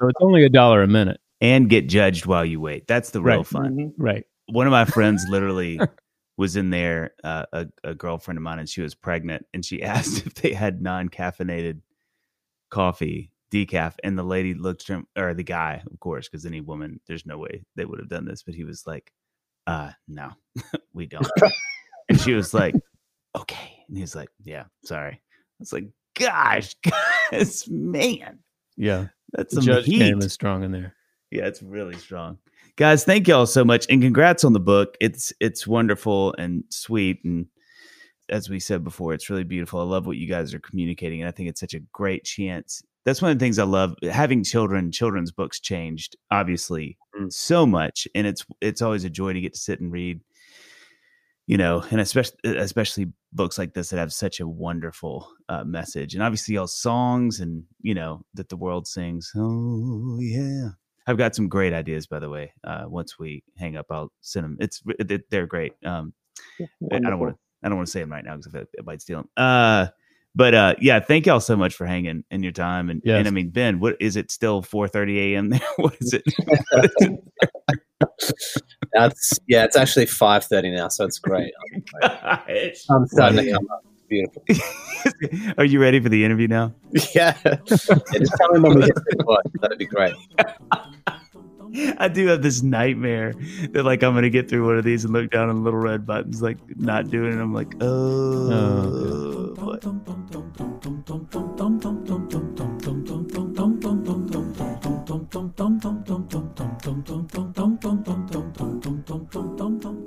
So it's only a dollar a minute. And get judged while you wait. That's the real Right. fun. Mhm. Right. One of my friends literally was in there, uh, a, a girlfriend of mine, and she was pregnant, and she asked if they had non-caffeinated coffee, decaf, and the lady looked at him, or the guy, of course, because any woman, there's no way they would have done this, but he was like, "Uh, no, we don't." and she was like, "Okay," and he's like, "Yeah, sorry." I was like, "Gosh, guys, man, Yeah. that's The judge heat." game is strong in there. Yeah, it's really strong. Guys, thank y'all so much and congrats on the book. It's it's wonderful and sweet and as we said before, it's really beautiful. I love what you guys are communicating and I think it's such a great chance. That's one of the things I love having children, children's books changed obviously Mm. so much and it's it's always a joy to get to sit and read you know, and especially especially books like this that have such a wonderful uh, message, and obviously all songs and you know that the world sings. Oh yeah, I've got some great ideas, by the way. Uh, once we hang up, I'll send them. It's they- they're great. Um, I don't want to I don't want to say them right now because I might steal them. Uh, but uh, yeah, thank y'all so much for hanging and your time. And, Yes. and I mean, Ben, what is it? Still four thirty a.m. there? what is it? What is it? That's yeah, it's actually five thirty now, so it's great. Gosh. I'm starting to come up. Beautiful. Are you ready for the interview now? Yeah. yeah just tell me when we hit the. That'd be great. I do have this nightmare that like I'm gonna get through one of these and look down on the little red buttons, like not doing it. I'm like, oh, boy.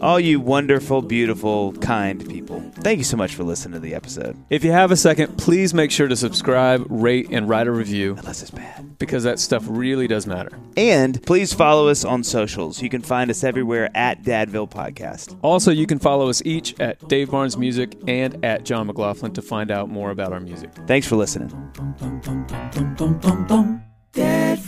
All you wonderful, beautiful, kind people. Thank you so much for listening to the episode. If you have a second, please make sure to subscribe, rate, and write a review. Unless it's bad. because that stuff really does matter. And please follow us on socials. You can find us everywhere at Dadville Podcast. Also, you can follow us each at Dave Barnes Music and at Jon McLaughlin to find out more about our music. Thanks for listening. Dad